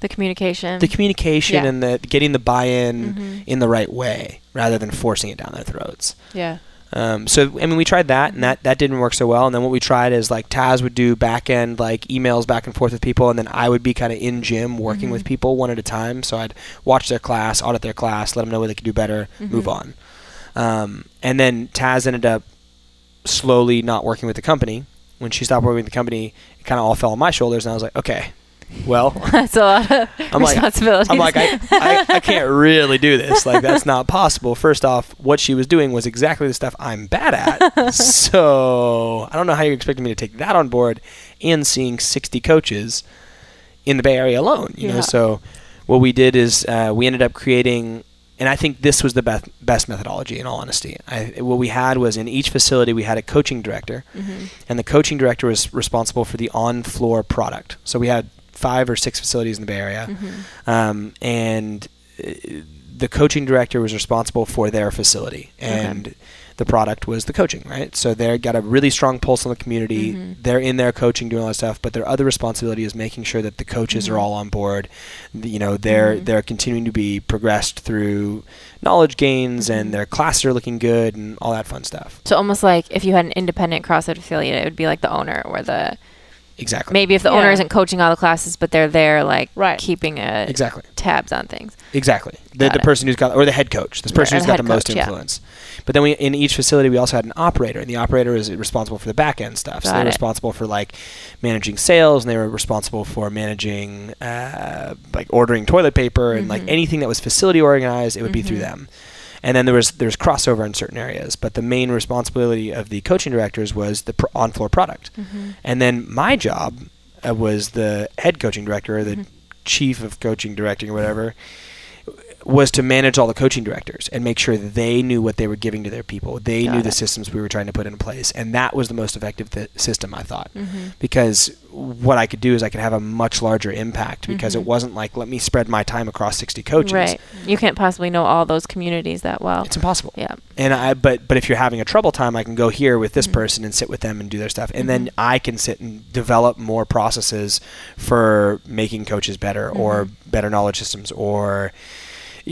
The communication.
the communication
Yeah.
and the getting the buy-in
Mhm.
in the right way rather than forcing it down their throats.
Yeah.
Um, so I mean, we tried that, and that that didn't work so well. And then what we tried is like Taz would do back end like emails back and forth with people, and then I would be kind of in gym working with
Mhm.
people one at a time. So I'd watch their class, audit their class, let them know what they could do better, move
Mhm.
on. Um, and then Taz ended up slowly not working with the company. When she stopped working with the company, it kind of all fell on my shoulders, and I was like, okay, well, [LAUGHS]
That's a lot of
I'm like- I'm like, I, I, I can't really do this. Like, that's not possible. First off, what she was doing was exactly the stuff I'm bad at. [LAUGHS] so I don't know how you're expecting me to take that on board and seeing 60 coaches in the Bay Area alone. You know,
Yeah.
so what we did is uh, we ended up creating. And I think this was the best best methodology. In all honesty, I, what we had was in each facility we had a coaching director,
Mhm.
and the coaching director was responsible for the on-floor product. So we had five or six facilities in the Bay Area,
Mhm.
um, and uh, the coaching director was responsible for their facility,
Okay.
and the product was the coaching. Right, so they got a really strong pulse on the community.
Mhm.
They're in there coaching, doing all that stuff, but their other responsibility is making sure that the coaches
Mhm.
are all on board. You know, they're
Mhm.
they're continuing to be progressed through knowledge gains,
Mhm.
and their classes are looking good, and all that fun stuff.
So almost like if you had an independent CrossFit affiliate, it would be like the owner or the
Exactly.
maybe if the owner isn't coaching all the classes, but they're there like
Right.
keeping a
Exactly.
tabs on things.
Exactly. The, the person who's got, or the head coach, this person
or
who's
the
got the
head
most
coach, yeah.
influence. But then we, in each facility, we also had an operator, and the operator is responsible for the back end stuff. so they're
it.
responsible for like managing sales, and they were responsible for managing uh, like ordering toilet paper and like
Mhm.
anything that was facility organized. It would be through
Mhm.
them. And then there was there's crossover in certain areas, but the main responsibility of the coaching directors was the pr- on floor product.
Mm-hmm.
And then my job uh, was the head coaching director or the
Mhm.
chief of coaching directing or whatever was to manage all the coaching directors and make sure they knew what they were giving to their people. They
Got
knew the systems we were trying to put in place, and that was the most effective th- system I thought.
Mm-hmm.
Because what I could do is I could have a much larger impact because
Mhm.
it wasn't like let me spread my time across 60 coaches.
Right. You can't possibly know all those communities that well.
It's impossible.
yeah.
And I but but if you're having a trouble time, I can go here with this
Mhm.
person and sit with them and do their stuff, and then I can sit and develop more processes for making coaches better or
Mhm.
better knowledge systems or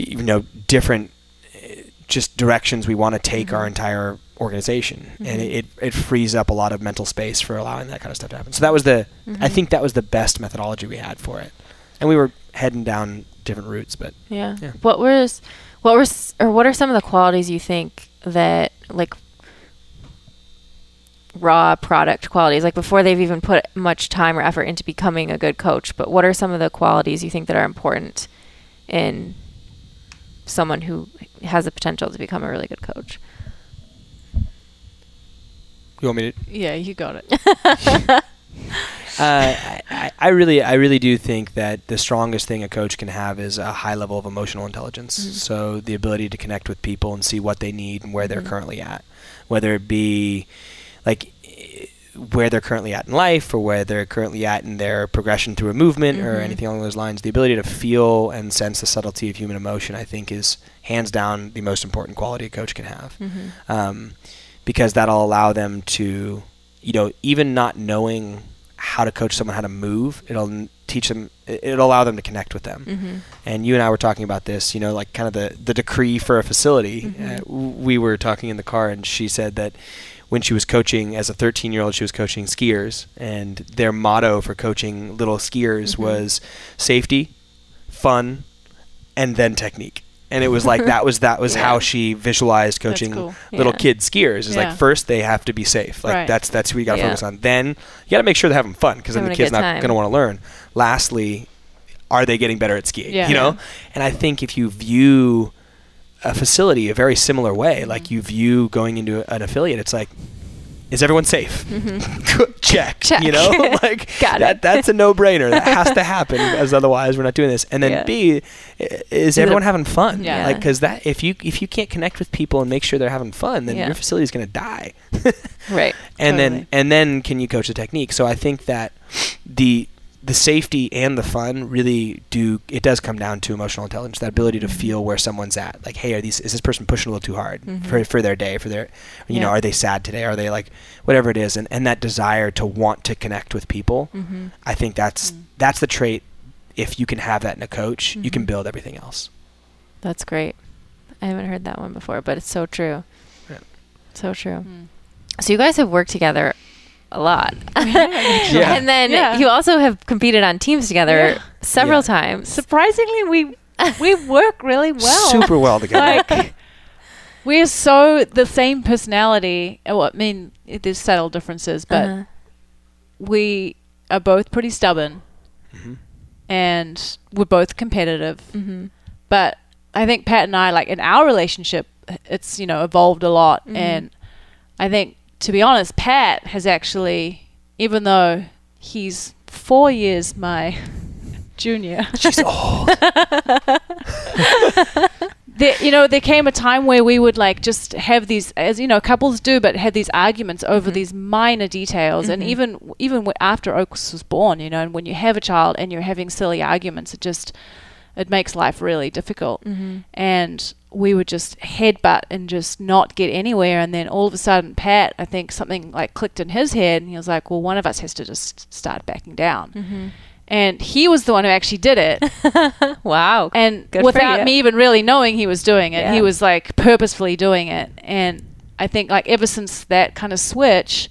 you know different uh, just directions we want to take our
Mhm.
entire organization, and
Mhm.
it it frees up a lot of mental space for allowing that kind of stuff to happen. So that was the I
Mhm.
think that was the best methodology we had for it, and we were heading down different routes, but
Yeah.
Yeah.
What was, what was, or what are some of the qualities you think that like raw product qualities, like before they've even put much time or effort into becoming a good coach? But what are some of the qualities you think that are important in someone who has the potential to become a really good coach?
you want me to?
Yeah, you got it. [LAUGHS]
uh, I, I- I really, I really do think that the strongest thing a coach can have is a high level of emotional intelligence.
Mhm.
So the ability to connect with people and see what they need and where they're
Mhm.
currently at, whether it be like where they're currently at in life or where they're currently at in their progression through a movement or
Mhm.
anything along those lines. The ability to feel and sense the subtlety of human emotion, I think, is hands down the most important quality a coach can have
Mm-hmm.
um, because that'll allow them to, you know, even not knowing how to coach someone how to move, it'll teach them, it- it'll allow them to connect with them.
Mm-hmm.
And you and I were talking about this, you know, like kind of the, the decree for a facility.
Mhm.
Uh, we were talking in the car, and she said that when she was coaching as a 13 year old, she was coaching skiers, and their motto for coaching little skiers
Mhm.
was safety, fun, and then technique. and it was like that was that was [LAUGHS]
Yeah.
how she visualized coaching
cool.
little
Yeah.
kid skiers. Is
Yeah.
like first they have to be safe. Like
Right.
that's that's who you got to focus on. Then you got to make sure they're having fun because then the kid's not going to want to learn. Lastly, are they getting better at skiing? You know, and I think if you view a facility a very similar way,
Mm-hmm.
like you view going into an affiliate, it's like. Is everyone safe? Good. [LAUGHS] Check.
Check.
You know, [LAUGHS] [LAUGHS] like that, that's a no-brainer. That has to happen, as otherwise we're not doing this. And then
Yeah.
B, is everyone having fun?
Yeah.
Like, because that if you if you can't connect with people and make sure they're having fun, then
Yeah.
your facility is going to die.
Right.
and then and then can you coach the technique? So I think that the the safety and the fun really do it does come down to emotional intelligence that ability to
Mm-hmm.
feel where someone's at like hey are these is this person pushing a little too hard
Mhm.
for, for their day for their you know are they sad today are they like whatever it is and, and that desire to want to connect with people
Mm-hmm.
i think that's
Mm.
that's the trait if you can have that in a coach you can
Mhm.
build everything else
That's great. I haven't heard that one before, but it's so true.
Yeah.
So true.
Mm.
So you guys have worked together a lot. [LAUGHS]
Yeah.
And then
Yeah.
you also have competed on teams together
Yeah.
several
Yeah.
times.
Surprisingly, we we work really well.
super well [LAUGHS] together
like we're so the same personality. uh, Well, I mean, there's subtle differences, but
Uh-huh.
we are both pretty stubborn,
Mhm.
and we're both competitive.
Mhm.
But I think Pat and I, like in our relationship, it's you know evolved a lot,
Mhm.
and I think to be honest, Pat has actually, even though he's four years my [LAUGHS] junior,
she's old [LAUGHS]
there, you know, there came a time where we would like just have these, as you know, couples do, but had these arguments over
Mhm.
these minor details, and
Mhm.
even even after Oaks was born, you know, and when you have a child and you're having silly arguments, it just it makes life really difficult.
Mhm.
And we would just headbutt and just not get anywhere, and then all of a sudden, Pat, I think something like clicked in his head, and he was like, "Well, one of us has to just start backing down."
Mhm.
And he was the one who actually did it. [LAUGHS]
wow.
and
Good
without me even really knowing he was doing it
Yeah.
he was like purposefully doing it and i think like ever since that kind of switch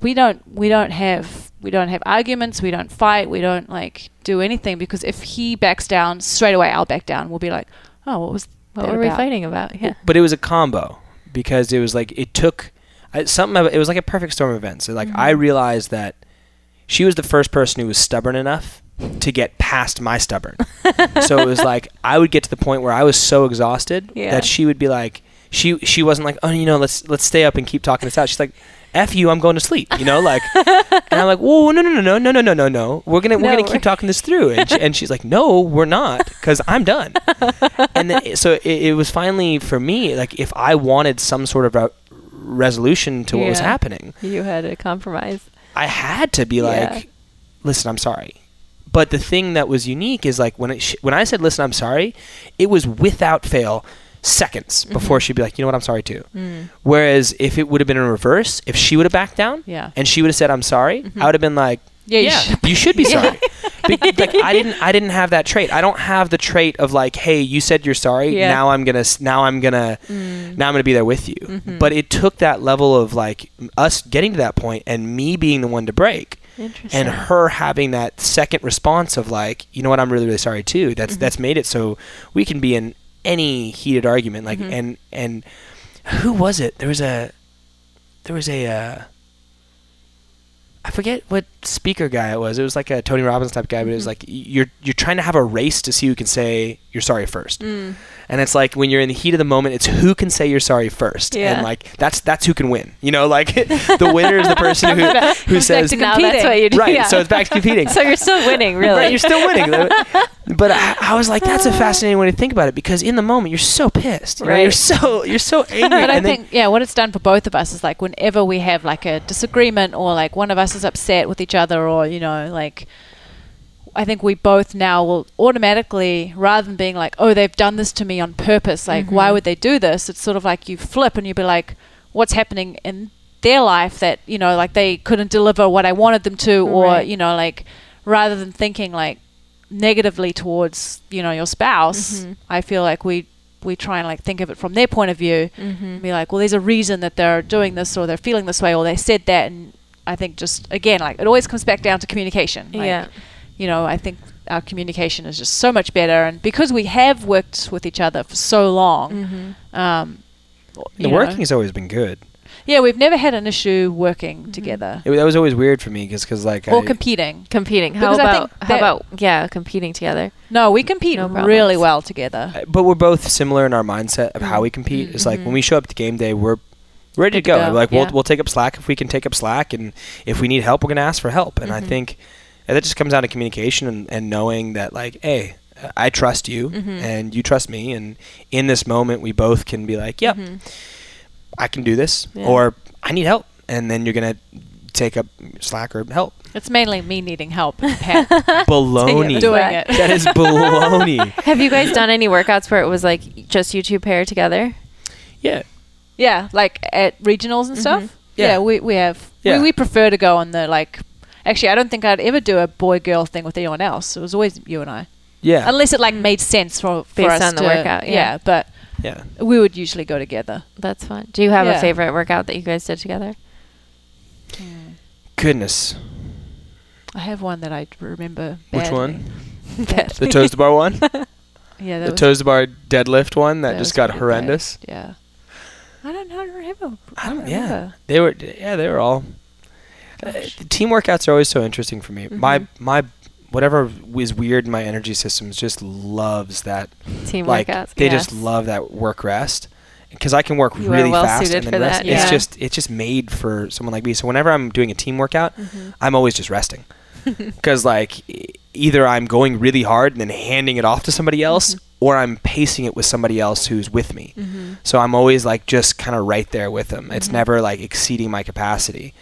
we don't we don't have we don't have arguments we don't fight we don't like do anything because if he backs down straight away i'll back down we'll be like oh what was
what
that
were we
about?
fighting about? Yeah.
but it was a combo because it was like it took I, something it was like a perfect storm of events so like i
Mhm.
realized that she was the first person who was stubborn enough to get past my stubborn [LAUGHS] so it was like i would get to the point where i was so exhausted
Yeah.
that she would be like she she wasn't like oh you know let's let's stay up and keep talking this out she's like F you, I'm going to sleep. You know, like, and I'm like, whoa, no, no, no, no, no, no, no, no, no. We're gonna, we're
No,
gonna keep talking this through. And, she, and she's like, no, we're not, because I'm done and then so it, it was finally for me like if I wanted some sort of a resolution to what was happening,
You had a compromise.
I had to be
Yeah.
like, "Listen, I'm sorry." But the thing that was unique is like when it sh- when I said, "Listen, I'm sorry," it was without fail seconds before she'd be like, "You know what? I'm sorry too."
Mm.
Whereas if it would have been in reverse, if she would have backed down
yeah
and she would have said, "I'm sorry," I would have been like,
yeah, you
yeah,
should-
you should be [LAUGHS] sorry. Be- like I didn't, I didn't have that trait. I don't have the trait of like, hey, you said you're sorry.
Yeah.
Now I'm gonna, now I'm gonna,
Mm.
now I'm gonna be there with you.
Mhm.
But it took that level of like us getting to that point and me being the one to break, and her having that second response of like, you know what, I'm really, really sorry too. That's
Mhm.
that's made it so we can be in any heated argument. Like,
Mhm.
and and who was it? There was a, there was a. Uh, I forget what speaker guy it was. It was like a Tony Robbins type guy, but it was
Mhm.
like you're you're trying to have a race to see who can say you're sorry first.
Mm.
And it's like when you're in the heat of the moment, it's who can say you're sorry first,
Yeah.
and like that's that's who can win. You know, like [LAUGHS] the winner is the person who who
Comes back
says
to
Now that's
competing.
what you do.
right.
yeah.
So it's back to competing.
So you're still winning, really.
Right, you're still winning. [LAUGHS] but I, I was like, that's a fascinating way to think about it because in the moment you're so pissed. You know,
Right.
You're so you're so [LAUGHS] angry.
but I
and then-
think yeah, what it's done for both of us is like whenever we have like a disagreement or like one of us is upset with each other or you know like I think we both now will automatically rather than being like oh they've done this to me on purpose like why
Mhm.
would they do this it's sort of like you flip and you be like what's happening in their life that you know like they couldn't deliver what I wanted them to or
Right.
you know like rather than thinking like negatively towards you know your spouse
Mhm.
I feel like we we try and like think of it from their point of view
mm-hmm.
and be like, well, there's a reason that they're doing this or they're feeling this way or they said that. And I think just, again, like it always comes back down to communication. Like,
yeah.
You know, I think our communication is just so much better, and because we have worked with each other for so long,
Mm-hmm.
um,
The working
know,
has always been good.
yeah, we've never had an issue working together
It, that was always weird for me because like
or
I,
competing.
Competing. How
Because
about how about yeah, competing together?
No, we compete
No
really well together.
Uh, but we're both similar in our mindset of how we compete. It's like when we show up to game day, we're ready
Good
to
to
go.
go,
Like
yeah.
we'll we'll take up slack if we can take up slack, and if we need help, we're gonna ask for help. And I mm-hmm. think and that just comes down to communication and, and knowing that like, hey, I trust you mm-hmm. and you trust me, and in this moment, we both can be like, yep, mm-hmm. I can do this,
Yeah.
or I need help, and then you're gonna take up slack or help.
It's mainly me needing help. [LAUGHS] [LAUGHS]
baloney.
doing it.
That is baloney. [LAUGHS]
Have you guys done any workouts where it was like just you two pair together?
yeah.
Yeah, like at regionals and mm-hmm. stuff.
Yeah.
Yeah, we we have.
Yeah.
We, we prefer to go on the like. Actually, I don't think I'd ever do a boy girl thing with anyone else. It was always you and I,
Yeah.
unless it like made sense for, for
Based
us
on the
to-
workout, yeah.
but
yeah.
we would usually go together.
That's fun. Do you have a favorite workout that you guys did together? Hmm.
Goodness.
I have one that I remember. Badly.
Which one? [LAUGHS] The toes to bar one? [LAUGHS]
Yeah, that
the
was,
toes to bar deadlift one that,
that
just got horrendous.
bad, Yeah. I don't know. I don't remember.
I don't, yeah.
remember.
They were yeah, they were all uh, the team workouts are always so interesting for me. My
Mm-hmm.
my whatever is weird in my energy systems just loves that
Team
like
workouts.
they
yes.
just love that work rest because I can work
You
really
well
fast and then rest.
that,
It's just it's just made for someone like me. So whenever I'm doing a team workout,
Mm-hmm.
I'm always just resting [LAUGHS] because like either I'm going really hard and then handing it off to somebody else,
Mm-hmm.
or I'm pacing it with somebody else who's with me. So I'm always like just kind of right there with them.
Mm-hmm.
It's never like exceeding my capacity.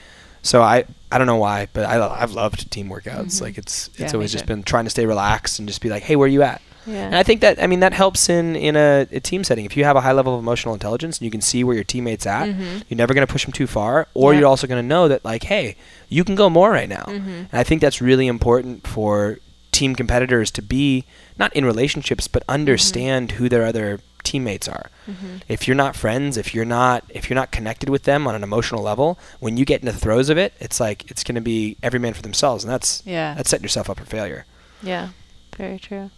So I I don't know why, but I I've loved team workouts. Like it's it's
Yeah,
always just been trying to stay relaxed and just be like, hey, where are you at? And I think that I mean that helps in in a, a team setting. If you have a high level of emotional intelligence and you can see where your teammates at, mm-hmm. you're never going to push them too far, or
Yeah.
you're also going to know that like, hey, you can go more right now.
Mm-hmm.
And I think that's really important for team competitors to be not in relationships, but mm-hmm. understand who their other teammates are. Mm-hmm. If you're not friends, if you're not if you're not connected with them on an emotional level, when you get in the throes of it, it's like it's going to be every man for themselves, and that's
Yeah.
that's setting yourself up for failure.
Yeah, very true.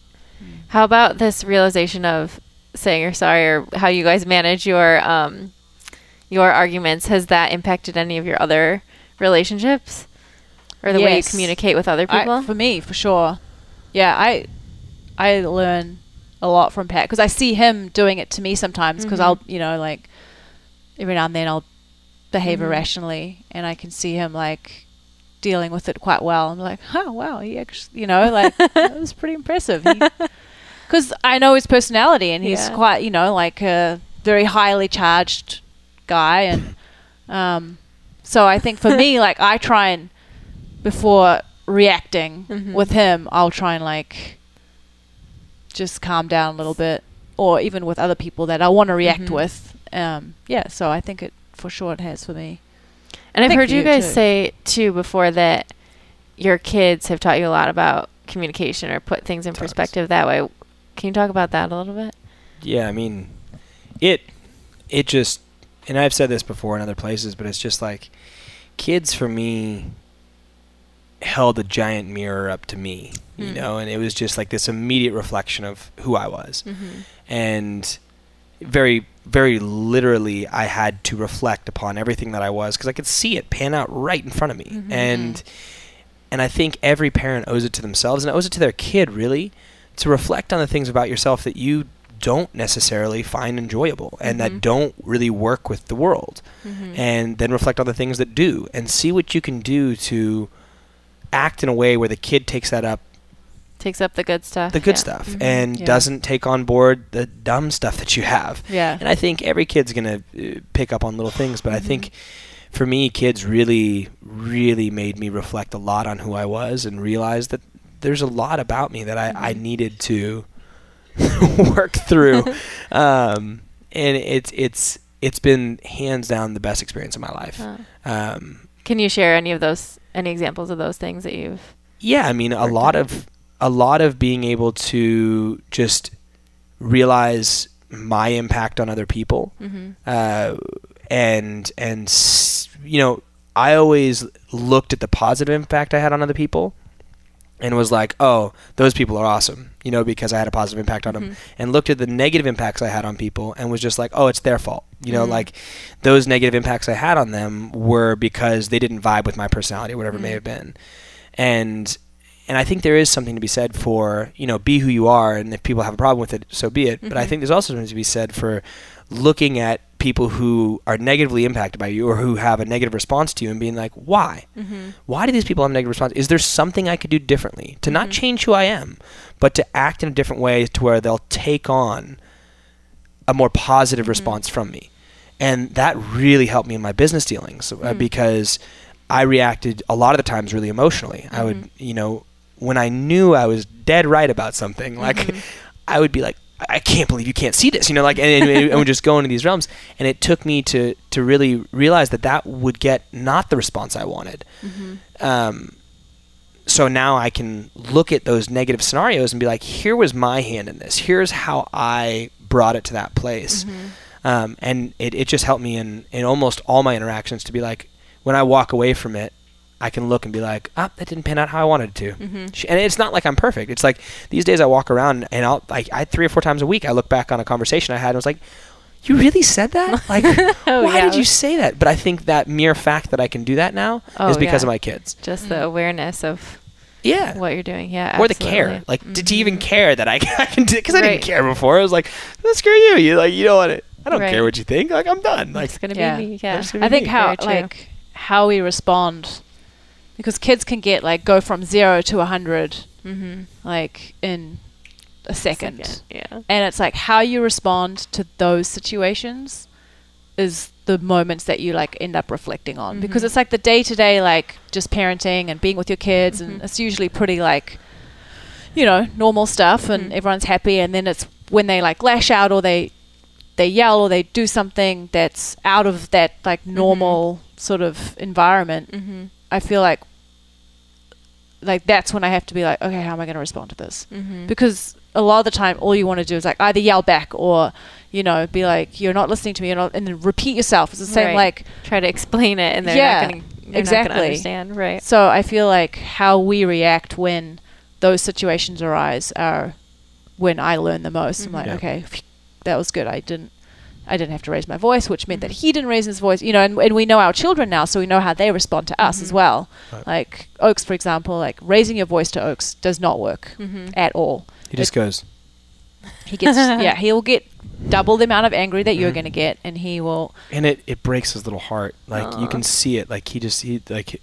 How about this realization of saying you're sorry, or how you guys manage your um, your arguments? Has that impacted any of your other relationships, or the way you communicate with other
I-
people?
for me, for sure. Yeah, I I learn a lot from Pat because I see him doing it to me sometimes because I'll you know like every now and then I'll behave irrationally and I can see him like dealing with it quite well. I'm like, oh wow, he actually you know like [LAUGHS] that was pretty impressive. Because [LAUGHS] I know his personality and he's
Yeah.
quite you know like a very highly charged guy and um so I think for me [LAUGHS] like I try and before reacting
Mhm.
with him, I'll try and like just calm down a little bit, or even with other people that I want to react
Mhm.
with. Um, yeah, so I think it for sure it has for me.
And I've heard you guys
too.
say too before that your kids have taught you a lot about communication or put things in
Tons.
perspective that way. Can you talk about that a little bit?
Yeah, I mean, it it just and I've said this before in other places, but it's just like kids for me held a giant mirror up to me, you
Mm.
know, and it was just like this immediate reflection of who I was.
Mm-hmm.
And very very literally I had to reflect upon everything that I was because I could see it pan out right in front of me. Mm-hmm. And and I think every parent owes it to themselves and owes it to their kid really to reflect on the things about yourself that you don't necessarily find enjoyable and that mm-hmm. don't really work with the world. Mm-hmm. And then reflect on the things that do and see what you can do to act in a way where the kid takes that up
Takes up the good stuff.
the good
yeah.
stuff and
Yeah.
doesn't take on board the dumb stuff that you have.
Yeah.
And I think every kid's going to uh, pick up on little things, but I think for me, kids really, really made me reflect a lot on who I was and realize that there's a lot about me that I, I needed to [LAUGHS] work through. [LAUGHS] um, and it's, it's, it's been hands down the best experience of my life.
Uh,
Um,
can you share any of those, any examples of those things that you've?
yeah, I mean, a lot
on?
of a lot of being able to just realize my impact on other people,
Mm-hmm.
uh, and and you know, I always looked at the positive impact I had on other people, and was like, "Oh, those people are awesome," you know, because I had a positive impact on them, and looked at the negative impacts I had on people and was just like, "Oh, it's their fault," you know, like those negative impacts I had on them were because they didn't vibe with my personality, whatever it may have been, and and I think there is something to be said for you know be who you are, and if people have a problem with it, so be it. But I mm-hmm. think there's also something to be said for looking at people who are negatively impacted by you or who have a negative response to you and being like, why? Mm-hmm. Why do these people have a negative response? Is there something I could do differently to not mm-hmm. change who I am, but to act in a different way to where they'll take on a more positive response from me? And that really helped me in my business dealings uh, because I reacted a lot of the times really emotionally. I would, you know, when I knew I was dead right about something, like I would be like, I can't believe you can't see this, you know, like, and, and, and would just go into these realms. And it took me to to really realize that that would get not the response I wanted. Um, so now I can look at those negative scenarios and be like, here was my hand in this. Here's how I brought it to that place. Um, and it, it just helped me in, in almost all my interactions to be like, when I walk away from it, I can look and be like, ah, that didn't pan out how I wanted it to. Mm-hmm. Sh- And it's not like I'm perfect. It's like these days I walk around and I'll like I three or four times a week I look back on a conversation I had and I was like, you really said that? [LAUGHS] Like,
Oh,
why
yeah.
did you say that? But I think that mere fact that I can do that now
Oh,
is because
yeah.
of my kids.
Just the mm. awareness of
Yeah.
what you're doing. Yeah.
or the care, like did you mm-hmm. even care that I, [LAUGHS] I can do because I
Right.
didn't care before. I was like, "Oh, screw you, you like you don't want it. I don't
Right.
care what you think. Like I'm done. Like
It's gonna
Yeah.
be me. Yeah.
I think
me.
how like how we respond because kids can get like go from zero to a hundred
Mm-hmm.
like in a second.
Yeah.
and it's like how you respond to those situations is the moments that you like end up reflecting on because
Mhm.
it's like the day to day like just parenting and being with your kids and
Mhm.
it's usually pretty like you know normal stuff and
Mhm.
everyone's happy and then it's when they like lash out or they they yell or they do something that's out of that like normal sort of environment
Mm-hmm.
I feel like like that's when i have to be like okay how am i going to respond to this
Mm-hmm.
because a lot of the time all you want to do is like either yell back or you know be like you're not listening to me you're not, and then repeat yourself it's the same
Right.
like
try to explain it, and they're
Yeah,
not gonna they're
exactly.
not gonna understand. Right.
so i feel like how we react when those situations arise are when i learn the most i'm like
Yeah.
okay that was good i didn't I didn't have to raise my voice, which meant that he didn't raise his voice. You know, and, and we know our children now, so we know how they respond to us as well.
Right.
Like Oaks, for example, like raising your voice to Oaks does not work
Mm-hmm.
at all.
he just goes.
He gets [LAUGHS] yeah, he'll get double the amount of angry that you're
Mhm.
going to get, and he will.
and it, it breaks his little heart. Like you can see it. Like he just he like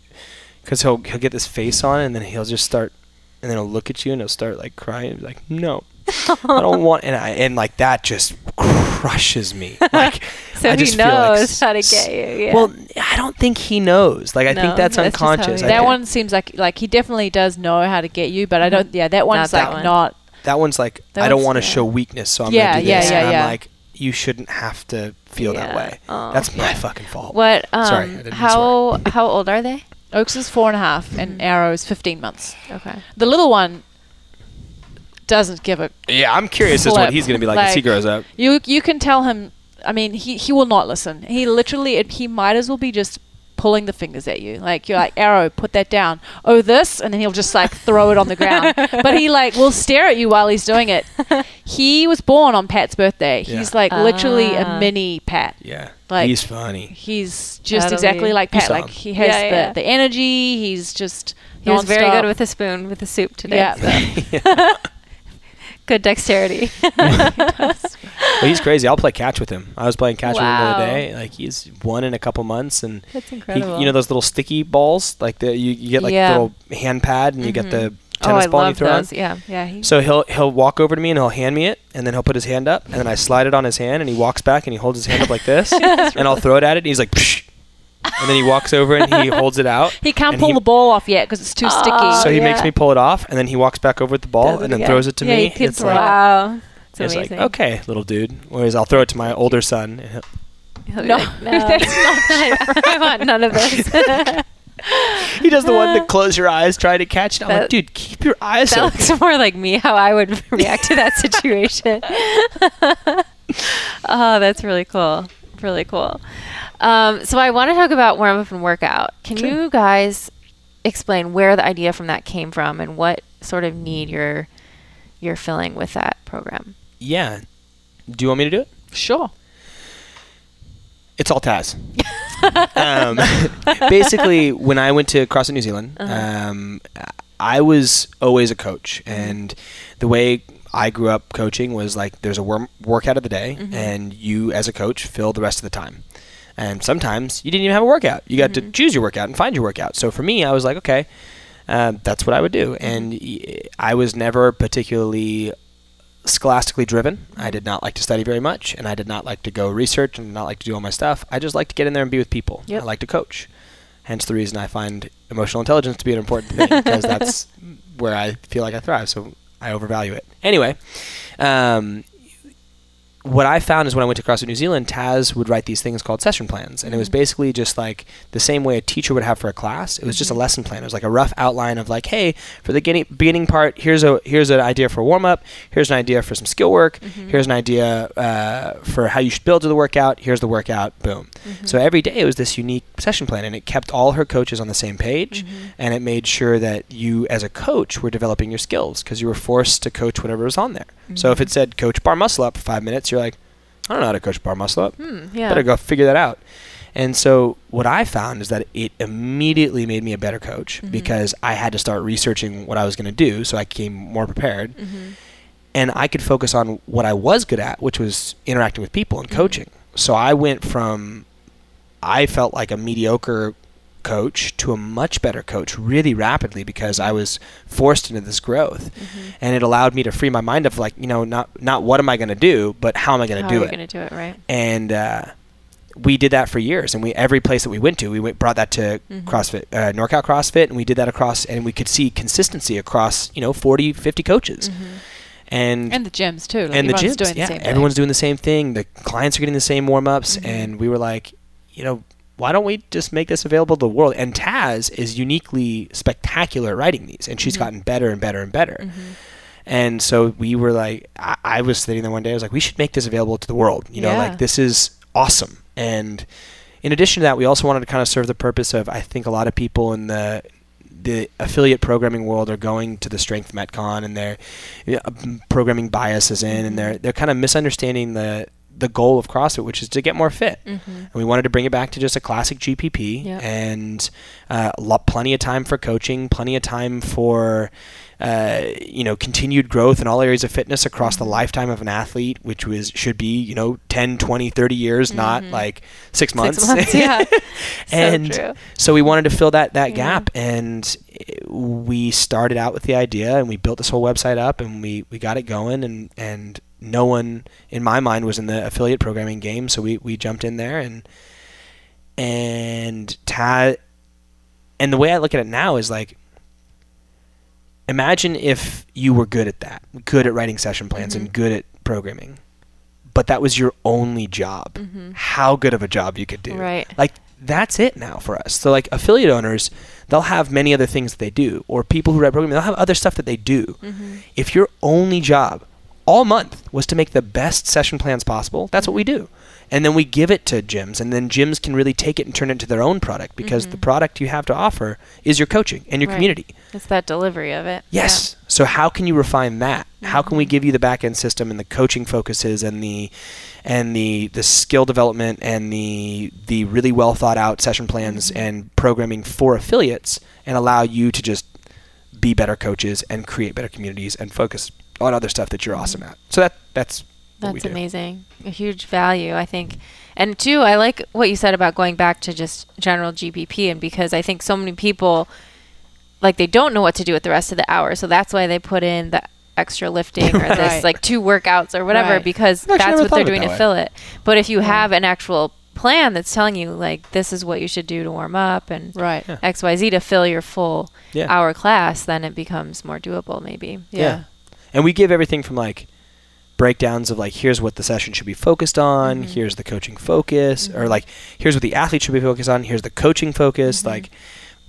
because he'll he'll get this face on, and then he'll just start, and then he'll look at you and he'll start like crying. like no, I don't [LAUGHS] want. And I and like that just crushes me. Like [LAUGHS]
So
I
he
just feel like
knows how to get you. Yeah.
Well, I don't think he knows. Like I
No,
think that's
that's
unconscious.
he
that
think-
one seems like like he definitely does know how to get you, but I don't. Yeah, that one's
Mm-hmm. Not that
like
one.
not.
that one's like
That
I don't want to
yeah.
show weakness, so I'm
Yeah,
gonna do
yeah,
this.
yeah,
and I'm like, you shouldn't have to feel that way.
Oh.
That's my fucking fault.
what? Um,
Sorry, I didn't mean to
how how old are they?
Oaks is four and a half, and
Mhm.
Arrow is fifteen months.
Okay.
The little one doesn't give a.
Yeah, I'm curious as to what he's gonna be like, as he grows up.
You you can tell him. I mean, he he will not listen. He literally he might as well be just pulling the fingers at you. Like you're like Arrow, put that down. Oh, this, and then he'll just like throw it on the ground. [LAUGHS] But he like will stare at you while he's doing it. [LAUGHS] He was born on Pat's birthday.
Yeah.
He's like literally
Ah.
a mini Pat.
Yeah,
Like-
he's funny.
He's just
That'll
exactly
be-
like Pat. Like he has
Yeah,
the,
yeah.
the energy. He's just
He was very good with a spoon with the soup today.
Yeah. [LAUGHS]
Good dexterity. [LAUGHS] [LAUGHS]
Well, he's crazy. I'll play catch with him. I was playing catch with him the other day. Like he's won in a couple months, and
That's
he, you know those little sticky balls, like the you, you get like
Yeah.
little hand pad, and you get the mm-hmm.
oh,
tennis
I
ball and you
love
throw it.
those. Yeah.
Yeah, he,
So he'll he'll walk over to me and he'll hand me it, and then he'll put his hand up, and then I slide it on his hand, and he walks back and he holds his hand up like this, [LAUGHS] and I'll throw it at it, and he's like, Psh! And then he walks over and he [LAUGHS] holds it out.
he can't pull
he-
the ball off yet because it's too sticky.
Oh,
so he makes me pull it off, and then he walks back over with the ball,
Does
and then
again.
throws it to
Yeah,
me. It's like,
wow. It's
it's
amazing.
like okay, little dude. Whereas I'll throw it to my older son. and he'll-
He'll
No,
like, [LAUGHS] no,
that's not
I want none of this. [LAUGHS]
He does the one to close your eyes, try to catch it. I'm like, dude, keep your eyes open.
That looks more like me how I would react to that situation. oh, that's really cool. Really cool. Um, so I want to talk about warm up and workout. Can
Sure.
you guys explain where the idea from that came from and what sort of need you're you're filling with that program.
Yeah. Do you want me to do it?
Sure.
It's all Taz. [LAUGHS] um, [LAUGHS] basically, when I went to CrossFit New Zealand,
Uh-huh.
um, I was always a coach, and the way I grew up coaching was like there's a worm- workout of the day, and you as a coach fill the rest of the time. And sometimes you didn't even have a workout; you got to choose your workout and find your workout. So for me, I was like, okay, uh, that's what I would do, and I was never particularly scholastically driven. I did not like to study very much, and I did not like to go research and not like to do all my stuff. I just like to get in there and be with people.
Yep.
I like to coach. Hence the reason I find emotional intelligence to be an important thing [LAUGHS] because that's where I feel like I thrive. So I overvalue it. Anyway, um, what I found is when I went to CrossFit New Zealand, Taz would write these things called session plans, and it was mm-hmm. basically just like the same way a teacher would have for a class. It was just a mm-hmm. lesson plan. It was like a rough outline of like, hey, for the beginning, part, here's a here's an idea for a warm up. Here's an idea for some skill work. Mm-hmm. Here's an idea uh, for how you should build to the workout. Here's the workout. Boom. So every day it was this unique session plan, and it kept all her coaches on the same page, and it made sure that you, as a coach, were developing your skills because you were forced to coach whatever was on there. So if it said coach bar muscle up for five minutes, you're like, I don't know how to coach bar muscle up.
Hmm, yeah.
Better go figure that out. And so what I found is that it immediately made me a better coach
Mm-hmm.
because I had to start researching what I was going to do, so I came more prepared,
Mm-hmm.
and I could focus on what I was good at, which was interacting with people and
Mm-hmm.
coaching. So I went from I felt like a mediocre coach to a much better coach really rapidly because I was forced into this growth.
Mm-hmm.
And it allowed me to free my mind of like, you know, not not what am I going to do, but how am I going to do
are
it?
you going to do it right?
and uh, we did that for years. And we every place that we went to, we went, brought that to
Mm-hmm.
CrossFit, uh, NorCal CrossFit, and we did that across, and we could see consistency across, you know, 40, 50 coaches. And
And the gyms too. Like
and the gyms,
doing the
yeah,
same thing.
everyone's doing the same thing. The clients are getting the same warm ups,
Mm-hmm.
and we were like, you know, why don't we just make this available to the world? And Taz is uniquely spectacular at writing these, and
Mm-hmm.
she's gotten better and better and better. And so we were like, I, I was sitting there one day, I was like, we should make this available to the world. You know,
Yeah.
like this is awesome. And in addition to that, we also wanted to kind of serve the purpose of, I think a lot of people in the the affiliate programming world are going to the strength metcon and they're yeah, um, programming biases in and they're they're kind of misunderstanding the the goal of CrossFit, which is to get more fit. And we wanted to bring it back to just a classic GPP
Yep.
and uh, plenty of time for coaching, plenty of time for uh, you know continued growth in all areas of fitness across the lifetime of an athlete, which was should be you know 10, 20, 30 years, not like six months.
months, [LAUGHS] yeah. So
and
true.
so we wanted to fill that that
Yeah.
gap, and eh, we started out with the idea, and we built this whole website up, and we we got it going, and and no one in my mind was in the affiliate programming game, so we we jumped in there, and and ta- and the way I look at it now is like. Imagine if you were good at that, good at writing session plans and good at programming, but that was your only job. How good of a job you could do.
Right.
Like that's it now for us. So like affiliate owners, they'll have many other things that they do, or people who write programming, they'll have other stuff that they do.
Mm-hmm.
If your only job all month was to make the best session plans possible, that's what we do. And then we give it to gyms, and then gyms can really take it and turn it into their own product because the mm-hmm. product you have to offer is your coaching and your
Right.
community.
It's that delivery of it.
Yes. So how can you refine that? How can we mm-hmm. give you the back end system and the coaching focuses and the and the the skill development and the the really well thought out session plans mm-hmm. and programming for affiliates and allow you to just be better coaches and create better communities and focus on other stuff that you're mm-hmm. awesome at. So that that's
That's amazing. A huge value, I think. And two, I like what you said about going back to just general GPP, and because I think so many people, like, they don't know what to do with the rest of the hour, so that's why they put in the extra lifting or [LAUGHS] this
Right.
like two workouts or whatever
Right.
because
I've actually
that's what they're doing to
way.
fill it. But if you have an actual plan that's telling you like this is what you should do to warm up and
Right.
Yeah.
XYZ to fill your full
Yeah.
hour class, then it becomes more doable maybe.
Yeah.
And we give everything from like breakdowns of like here's what the session should be focused on,
Mm-hmm.
here's the coaching focus, or like here's what the athlete should be focused on, here's the coaching focus,
Mm-hmm.
like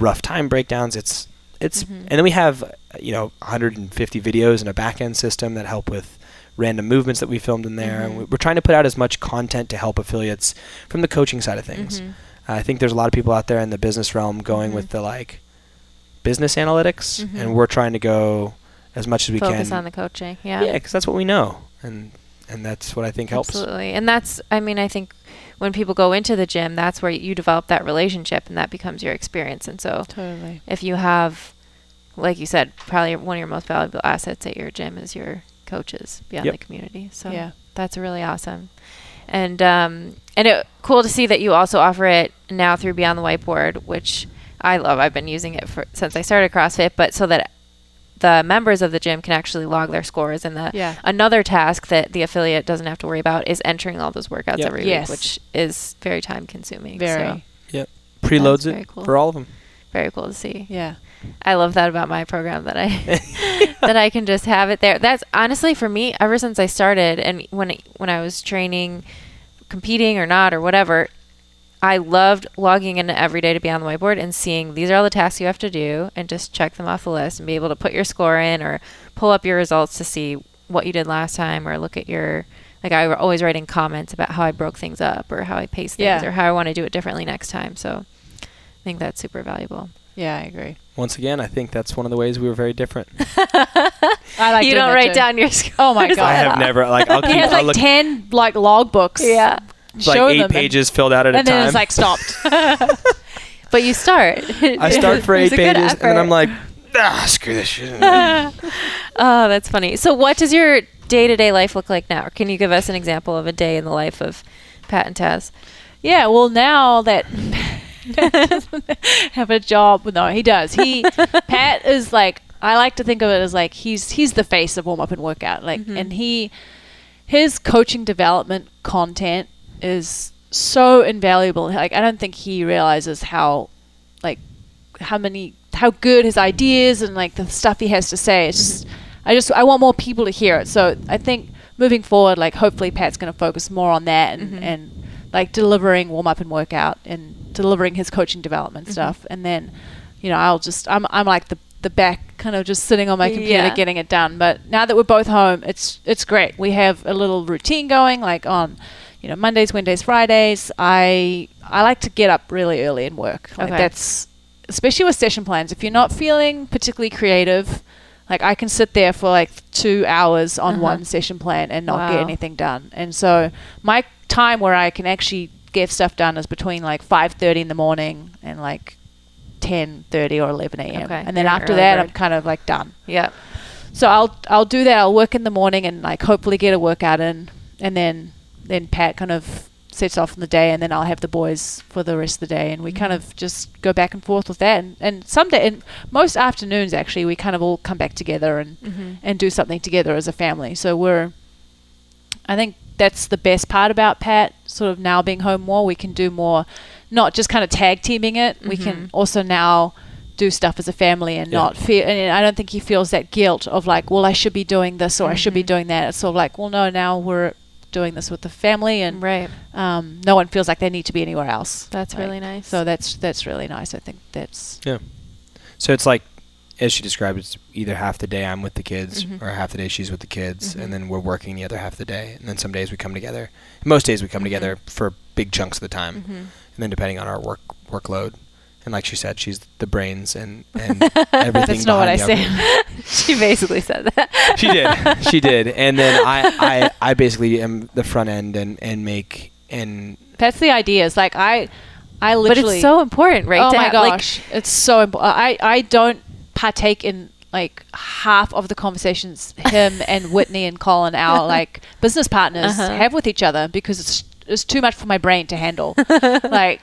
rough time breakdowns. It's it's and then we have you know 150 videos and a back end system that help with random movements that we filmed in there.
Mm-hmm.
And we- we're trying to put out as much content to help affiliates from the coaching side of things.
Mm-hmm.
I think there's a lot of people out there in the business realm going with the like business analytics,
Mhm.
and we're trying to go as much as we
Focus
can.
Focus on the coaching.
yeah,
Yeah.
because that's what we know, and and that's what I think helps.
Absolutely. And that's, I mean, I think when people go into the gym, that's where you develop that relationship and that becomes your experience. And so
Totally.
if you have, like you said, probably one of your most valuable assets at your gym is your coaches beyond
Yep.
the community. So
Yeah.
that's really awesome. And um, and it cool to see that you also offer it now through Beyond the Whiteboard, which I love. I've been using it for since I started CrossFit, but so that the members of the gym can actually log their scores and the
Yeah.
another task that the affiliate doesn't have to worry about is entering all those workouts
Yep.
every
Yes.
week, which is very time consuming.
Very.
So
Preloads
very
it
cool.
for all of them.
very cool to see.
Yeah.
I love that about my program that I [LAUGHS] [LAUGHS] that I can just have it there. That's honestly for me ever since I started and when when I was training competing or not or whatever I loved logging in every day to Beyond the Whiteboard and seeing these are all the tasks you have to do and just check them off the list and be able to put your score in or pull up your results to see what you did last time or look at your like I were always writing comments about how I broke things up or how I paced things
Yeah.
or how I want to do it differently next time. So I think that's super valuable.
Yeah, I agree.
Once again, I think that's one of the ways we were very different. [LAUGHS]
I like
you don't write
too.
down your [LAUGHS] score.
Oh my god!
I have never like I'll keep
He has
I'll
like
look
ten like log books.
Yeah.
Like
show
eight
them and-
pages filled out at a time.
And
a
then
time.
it's like stopped. [LAUGHS] [LAUGHS]
But you start.
I start for [LAUGHS] eight
was a good
pages, and then I'm like, ah, screw this shit.
oh, that's funny. So, what does your day to day life look like now? Can you give us an example of a day in the life of Pat and Taz?
yeah. Well, now that have a job, no, he does. He Pat is like I like to think of it as like he's he's the face of warm up and workout. Like,
Mhm.
and he his coaching development content is so invaluable. Like, I don't think he realizes how like how many how good his ideas and like the stuff he has to say. It's just I just I want more people to hear it. So I think moving forward, like hopefully Pat's going to focus more on that and
Mhm.
and like delivering warm up and workout and delivering his coaching development
Mhm.
stuff. And then you know I'll just I'm I'm like the the back kind of just sitting on my computer
Yeah.
getting it done. But now that we're both home, it's it's great. We have a little routine going like on you know Mondays, Wednesdays, Fridays. I I like to get up really early and work. Like
Okay.
that's especially with session plans. If you're not feeling particularly creative, like I can sit there for like two hours on
Uh-huh.
one session plan and not get anything done. And so my time where I can actually get stuff done is between like five thirty in the morning and like ten thirty or eleven a.m.
Okay,
And then
you're
after that,
bird.
I'm kind of like done.
Yeah.
So I'll I'll do that. I'll work in the morning and like hopefully get a workout in, and then then Pat kind of sets off in the day, and then I'll have the boys for the rest of the day, and we kind of just go back and forth with that. And, and some day, and most afternoons actually, we kind of all come back together and
Mhm.
and do something together as a family. So we're, I think that's the best part about Pat. Sort of now being home more, we can do more, not just kind of tag teaming it. We
Mhm.
can also now do stuff as a family and
Yeah.
not feel. And I don't think he feels that guilt of like, well, I should be doing this or I should be
Mhm.
doing that. It's sort of like, well, no, now we're doing this with the family and
Right.
um, no one feels like they need to be anywhere else.
That's
Like,
really nice.
So that's that's really nice. I think that's yeah.
So it's like, as she described, it's either half the day I'm with the kids,
Mhm.
or half the day she's with the kids,
Mhm.
and then we're working the other half of the day. And then some days we come together. Most days we come
Mhm.
together for big chunks of the time,
Mhm.
and then depending on our work workload. And like she said, she's the brains and, and everything. [LAUGHS]
that's not what I
behind the
said. [LAUGHS]
she basically said that.
she did. She did. And then I, I, I basically am the front end and, and make and
that's the idea. It's like I, I literally.
but it's so important, right?
Oh
to
my
have, like,
gosh, it's so important. I I don't partake in like half of the conversations him [LAUGHS] and Whitney and Colin, our like business partners,
Uh-huh.
have with each other because it's it's too much for my brain to handle. like.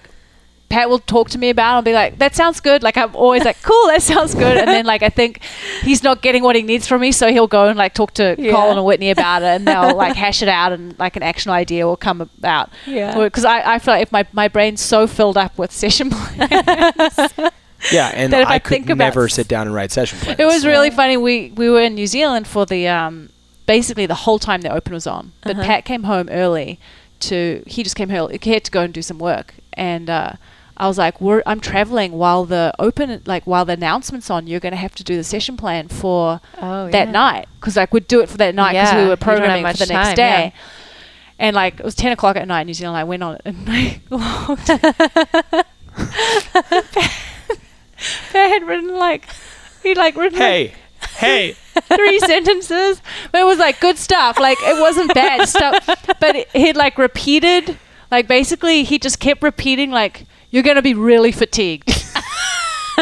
Pat will talk to me about it and be like, that sounds good. Like, I'm always like, cool, that sounds good. And then, like, I think he's not getting what he needs from me. So he'll go and, like, talk to
Yeah.
Colin and Whitney about it and they'll, like, hash it out and, like, an action idea will come about.
Yeah.
Because I, I feel like if my, my brain's so filled up with session plans, [LAUGHS]
yeah, and
That if
I,
I
could
think
never
s-
sit down and write session [LAUGHS] plans.
it was really funny. We we were in New Zealand for the um, basically the whole time the Open was on. But
Uh-huh.
Pat came home early to he just came home. He had to go and do some work, and uh, I was like, We're, I'm traveling while the Open like while the announcement's on. You're going to have to do the session plan for
oh,
that
yeah.
night because like we'd do it for that night because
Yeah,
we
you
were
don't
programming for the next day.
yeah.
And like it was ten o'clock at night in New Zealand. I went on it and I logged. Pat had written like he like written like,
Hey, hey. [LAUGHS]
three sentences, but it was like good stuff. Like it wasn't bad stuff, but it, he'd like repeated, like basically he just kept repeating like you're gonna be really fatigued. [LAUGHS]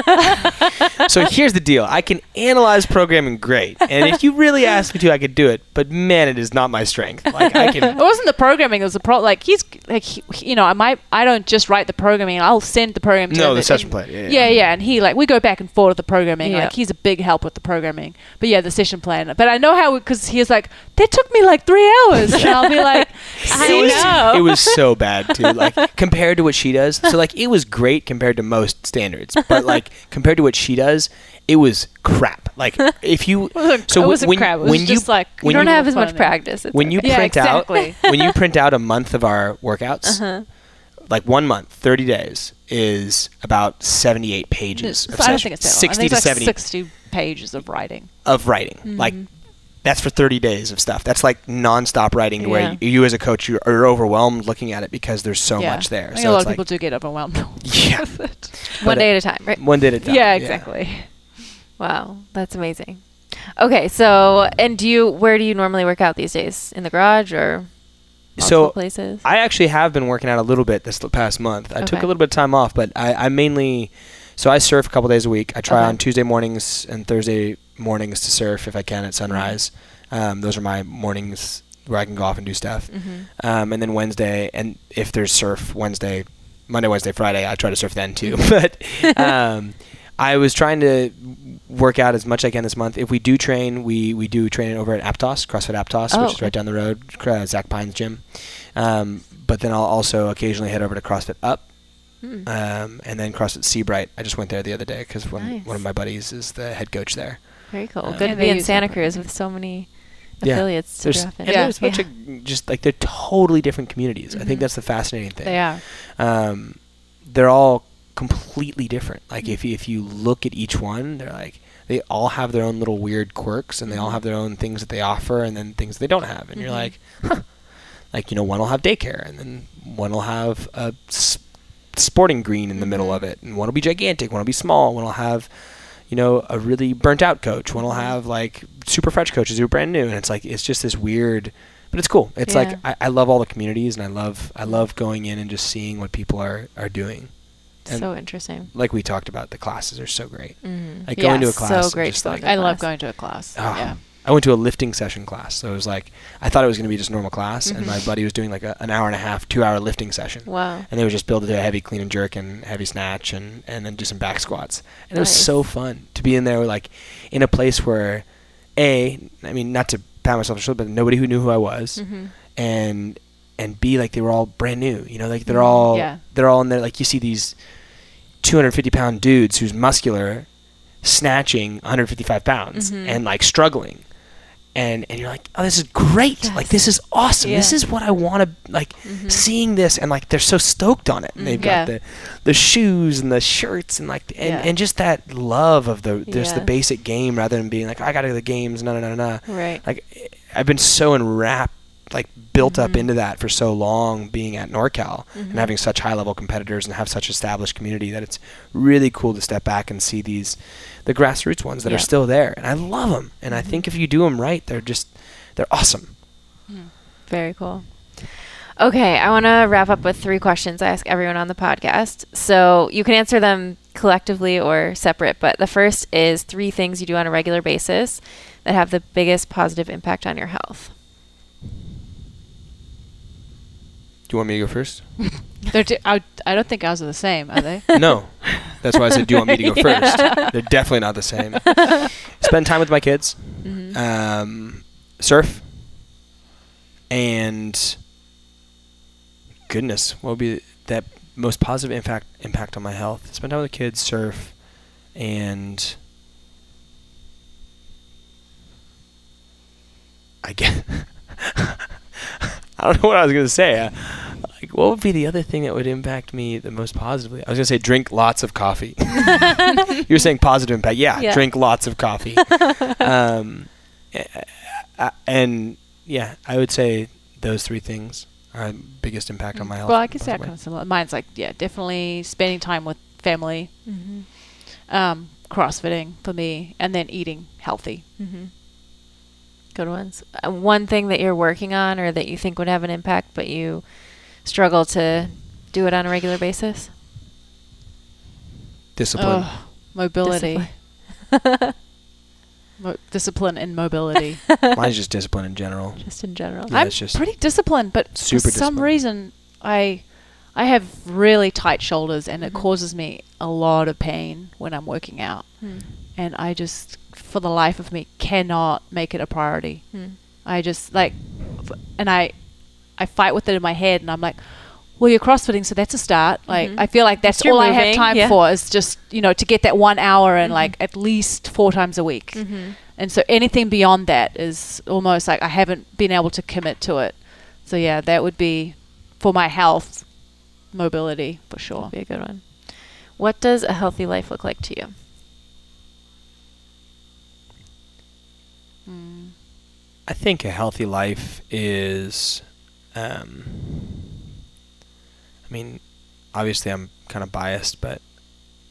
[LAUGHS]
So here's the deal. I can analyze programming great, and if you really ask me to, I could do it. But man, it is not my strength. Like I can. [LAUGHS]
It wasn't the programming; it was the pro. Like he's like he, you know, I might I don't just write the programming. I'll send the program. to
No,
him
the
and-
session plan. Yeah,
Yeah,
yeah.
yeah, and he like we go back and forth with the programming.
Yeah.
Like he's a big help with the programming. But yeah, the session plan. But I know how because he's like that took me like three hours, and I'll be like, [LAUGHS]
I
it was,
know.
It was so bad too. Like compared to what she does. So like it was great compared to most standards, but like compared to what she does, it was crap. Like [LAUGHS] if you so
it wasn't
when,
crap. It was
when
just
you
like
You don't
you-
have as much
Funny.
practice. It's
when you
okay.
Yeah,
print
exactly.
out [LAUGHS] when you print out a month of our workouts,
Uh-huh.
like one month, thirty days is about seventy-eight pages.
It's-
of
I don't think it's that long. I
sixty
think
to
it's like
seventy
sixty pages of writing.
of writing. Like that's for 30 days of stuff. That's like nonstop writing
Yeah.
where you, you as a coach you are overwhelmed looking at it because there's so
yeah.
much there.
I think
so
a lot of
like,
people do get overwhelmed. [LAUGHS]
Yeah.
one day at a time, right?
one day at a time.
yeah, exactly. [LAUGHS]
Wow, that's amazing. Okay, so and do you where do you normally work out these days? In the garage or
So
places?
I actually have been working out a little bit this past month. I took a little bit of time off, but I, I mainly so I surf a couple days a week. I try
Okay.
on Tuesday mornings and Thursday mornings to surf if I can at sunrise. Um, those are my mornings where I can go off and do stuff.
mm-hmm.
Um, and then Wednesday, and if there's surf Wednesday, Monday, Wednesday, Friday, I try to surf then too. [LAUGHS] but [LAUGHS] um, I was trying to work out as much as I can this month. If we do train, we, we do train over at Aptos, CrossFit Aptos,
Oh,
which is right down the road, uh, Zach Pine's gym. Um, but then I'll also occasionally head over to CrossFit Up. Um, and then CrossFit Seabright. I just went there the other day because one,
Nice.
one of my buddies is the head coach there.
Very cool.
Uh,
Good
Yeah,
to be in Santa Cruz with so many
Yeah.
affiliates to
There's,
drop in.
and
Yeah.
there's a bunch of just like they're totally different communities. I think
Mhm.
that's the fascinating thing.
They are.
um, they're all completely different. Like if you, if you look at each one, they're like they all have their own little weird quirks, and they all
Mhm.
have their own things that they offer, and then things they don't have. And you're
Mhm.
like, huh. like you know, one will have daycare, and then one will have a s- sporting green in the middle
Mhm.
of it, and one will be gigantic, one will be small, one will have. You know, a really burnt out coach. One will have like super fresh coaches who are brand new, and it's like it's just this weird, but it's cool. It's
Yeah.
like I, I love all the communities, and I love I love going in and just seeing what people are are doing and-
so interesting.
like we talked about, the classes are so great.
Mm-hmm.
Like going to a
Yes, so
class,
great
just
to
like,
to
I love going to a class.
oh,
Yeah.
I went to a lifting session class, so it was like I thought it was going to be just normal class, and
Mhm.
my buddy was doing like a, an hour and a half, two hour lifting session,
Wow.
and they would just build it to a heavy clean and jerk and heavy snatch, and and then do some back squats, and it was so fun to be in there, like in a place where, a, I mean, not to pat myself on the shoulder, but nobody who knew who I was,
Mm-hmm.
and and B like they were all brand new. You know, like they're
Mhm.
all
Yeah.
they're all in there. Like you see these 250 pound dudes who's muscular, snatching 155 pounds
Mhm.
and like struggling. And, and you're like, oh, this is great!
Yes.
Like this is awesome. This is what I want to like.
Mhm.
Seeing this and like they're so stoked on it. And they've
Mhm. Yeah.
got the the shoes and the shirts and like and,
Yeah.
and just that love of the just the basic game rather than being like I got to go to the games. No, no, no, no.
Right.
Like I've been so enwrapped, like built up
Mhm.
into that for so long, being at NorCal
Mhm.
and having such high level competitors and have such established community that it's really cool to step back and see these, the grassroots ones that
Yeah.
are still there, and I love them. And I
Mhm.
think if you do them right, they're just, they're awesome.
Very cool. Okay, I want to wrap up with three questions I ask everyone on the podcast. So you can answer them collectively or separate, but the first is three things you do on a regular basis that have the biggest positive impact on your health.
Do you want me to go first? [LAUGHS]
They're di- I, I don't think ours are the same, are they? [LAUGHS]
no. That's why I said, do you want me to go [LAUGHS] first? They're definitely not the same. Spend time with my kids,
Mhm.
um, surf, and goodness, what would be that most positive impact impact on my health? Spend time with the kids, surf, and I get. [LAUGHS] I don't know what I was gonna say. Uh, like, what would be the other thing that would impact me the most positively? I was gonna say drink lots of coffee. [LAUGHS] you were saying positive impact. Yeah,
Yeah.
drink lots of coffee. [LAUGHS] um, and yeah, I would say those three things are biggest impact on my health.
well, I can say
By
I
the way.
kind of similar. Mine's like, yeah, definitely spending time with family.
Mhm.
um, CrossFitting for me, and then eating healthy.
Mm-hmm. Good ones. Uh, one thing that you're working on or that you think would have an impact, but you struggle to do it on a regular basis?
Discipline.
Ugh, mobility.
Discipline. [LAUGHS]
Mo- discipline and mobility. [LAUGHS]
Mine's just discipline in general.
Just in general.
Yeah,
I'm
it's just
pretty disciplined, but
super
for some
disciplined.
reason, I I have really tight shoulders, and it
Mhm.
causes me a lot of pain when I'm working out.
Hmm.
And I just, for the life of me, cannot make it a priority.
Hmm.
I just like, f- and I, I fight with it in my head, and I'm like, well, you're CrossFitting, so that's a start. Like,
Mhm.
I feel like that's
You're
all I have time
yeah.
for is just you know to get that one hour and
Mhm.
like at least four times a week.
Mm-hmm.
And so anything beyond that is almost like I haven't been able to commit to it. So yeah, that would be for my health, mobility for sure.
Would be a good one. What does a healthy life look like to you?
Mm.
I think a healthy life is, um, I mean, obviously I'm kind of biased, but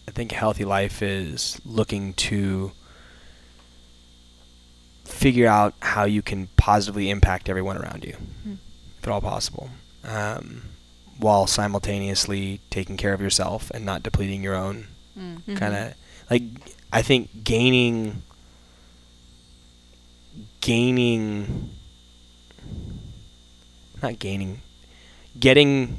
I think a healthy life is looking to figure out how you can positively impact everyone around you,
Hmm.
if at all possible, um, while simultaneously taking care of yourself and not depleting your own
Mm.
Mhm.
kind of like I think gaining gaining not gaining getting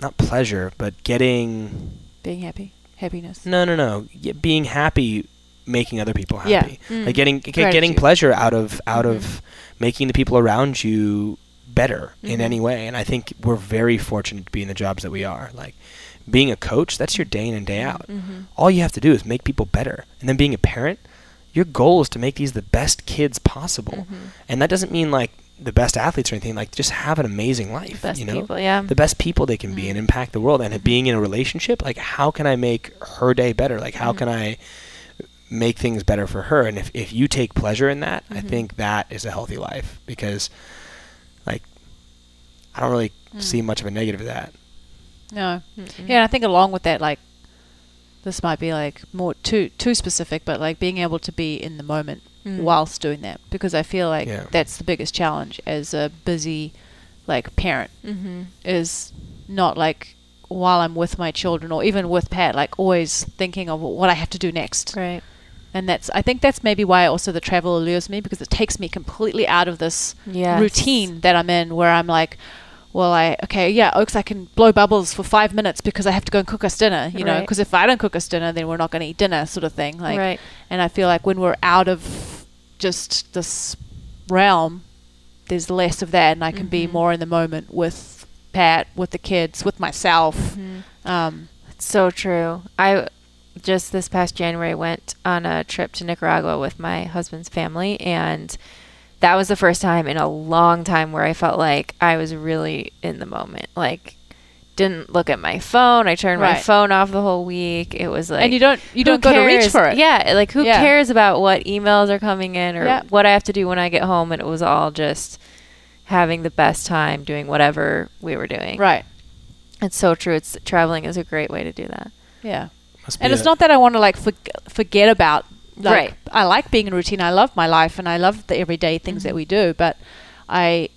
not pleasure but getting
Being happy, happiness.
no no no being happy making other people
Yeah.
happy
Mm.
like getting ge- getting pleasure out of out
Mhm.
of making the people around you better in
Mhm.
any way and i think we're very fortunate to be in the jobs that we are like being a coach that's your day in and day out
Mhm.
all you have to do is make people better. And then being a parent, your goal is to make these the best kids possible.
Mhm.
And that doesn't mean like the best athletes or anything, like just have an amazing life,
Best
you know?
people, yeah.
The best people they can be and
Mm.
impact the world and
Mhm.
being in a relationship, like how can I make her day better? Like how
Mhm.
can I make things better for her? And if if you take pleasure in that, I
Mhm.
think that is a healthy life because like I don't really
Mm.
see much of a negative of that.
No.
Mm-mm.
Yeah, I think along with that, like this might be like more too too specific, but like being able to be in the moment
Mm.
whilst doing that, because I feel like
Yeah.
that's the biggest challenge as a busy like parent
Mhm.
is not like while I'm with my children or even with Pat, like always thinking of what I have to do next.
Right.
And that's I think that's maybe why also the travel allures me because it takes me completely out of this
Yes.
routine that I'm in where I'm like, well, I okay, yeah, Oaks, I can blow bubbles for five minutes because I have to go and cook us dinner, you know, because if I don't cook us dinner, then we're not going to eat dinner, sort of thing. Like,
right.
and I feel like when we're out of just this realm, there's less of that, and I can be
Mhm.
more in the moment with Pat, with the kids, with myself.
Mhm.
Um,
So true. I just this past January went on a trip to Nicaragua with my husband's family and that was the first time in a long time where I felt like I was really in the moment. Like didn't look at my phone. I turned my phone off the whole week. It was like
and you don't you don't go to reach for it.
Yeah, like who
Yeah.
cares about what emails are coming in or
Yeah.
what I have to do when I get home and it was all just having the best time doing whatever we were doing.
Right.
It's so true. It's traveling is a great way to do that.
Yeah.
Must be
And it's
a-
not that I want to like for, forget about. Like,
Right.
I like being in routine. I love my life, and I love the everyday things that
Mhm.
we do. But I,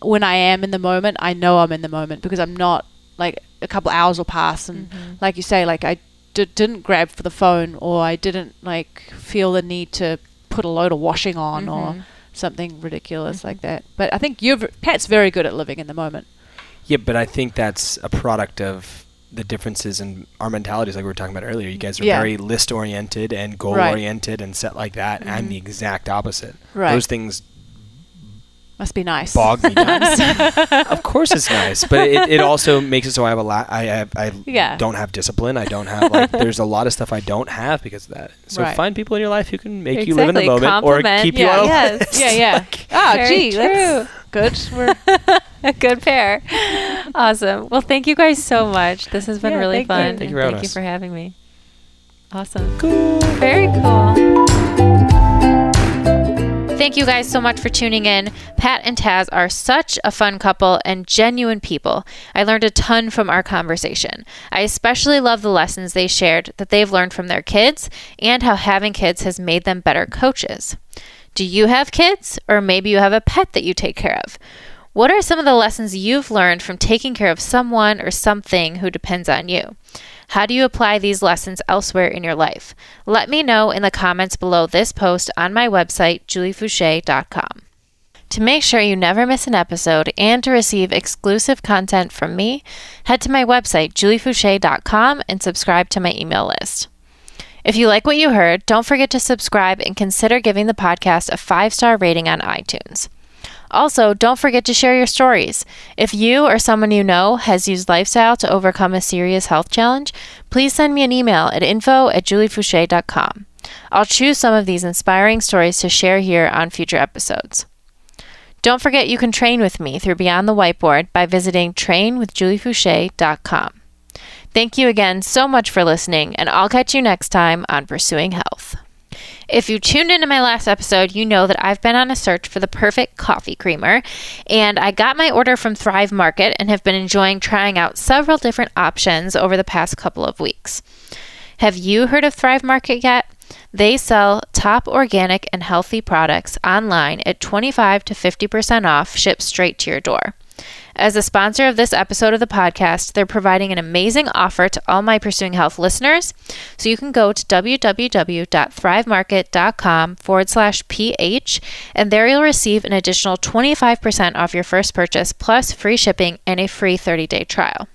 when I am in the moment, I know I'm in the moment because I'm not like a couple hours will pass, and
Mhm.
like you say, like I d- didn't grab for the phone, or I didn't like feel the need to put a load of washing on, or
Mhm.
something ridiculous like that. But I think you're Pat's very good at living in the moment.
Yeah, but I think that's a product of the differences in our mentalities, like we were talking about earlier. You guys are
Yeah.
very list oriented and goal
Right.
oriented and set like that. I'm
Mhm.
the exact opposite.
Right.
Those things
Must be nice.
bog me down. [LAUGHS] of course, it's nice, but it, it also makes it so I have a lot. I have I
Yeah.
don't have discipline. I don't have like. there's a lot of stuff I don't have because of that. So
Right.
find people in your life who can make you live in the
Exactly.
moment or
Compliment.
keep you
Yeah.
on a
Yes.
list.
yeah, yeah. [LAUGHS]
Like,
Ah,
Very
gee, that's good. We're [LAUGHS]
a good pair. Awesome. Well, thank you guys so much. This has been
Yeah,
really
thank you.
fun.
Thank you for
thank you for having me. Awesome.
cool.
Very cool. Thank you guys so much for tuning in. Pat and Taz are such a fun couple and genuine people. I learned a ton from our conversation. I especially love the lessons they shared that they've learned from their kids and how having kids has made them better coaches. Do you have kids? Or maybe you have a pet that you take care of? What are some of the lessons you've learned from taking care of someone or something who depends on you? How do you apply these lessons elsewhere in your life? Let me know in the comments below this post on my website, juliefoucher.com. To make sure you never miss an episode and to receive exclusive content from me, head to my website, juliefoucher.com, and subscribe to my email list. If you like what you heard, don't forget to subscribe and consider giving the podcast a five star rating on iTunes. Also, don't forget to share your stories. If you or someone you know has used lifestyle to overcome a serious health challenge, please send me an email at info at juliefoucher.com. I'll choose some of these inspiring stories to share here on future episodes. Don't forget you can train with me through Beyond the Whiteboard by visiting trainwithjuliefoucher.com. Thank you again so much for listening, and I'll catch you next time on Pursuing Health. If you tuned into my last episode, you know that I've been on a search for the perfect coffee creamer, and I got my order from Thrive Market and have been enjoying trying out several different options over the past couple of weeks. Have you heard of Thrive Market yet? They sell top organic and healthy products online at 25 to 50% off, shipped straight to your door. As a sponsor of this episode of the podcast, they're providing an amazing offer to all my Pursuing Health listeners. So you can go to www.thrivemarket.com forward slash PH, and there you'll receive an additional 25% off your first purchase, plus free shipping and a free 30 day trial.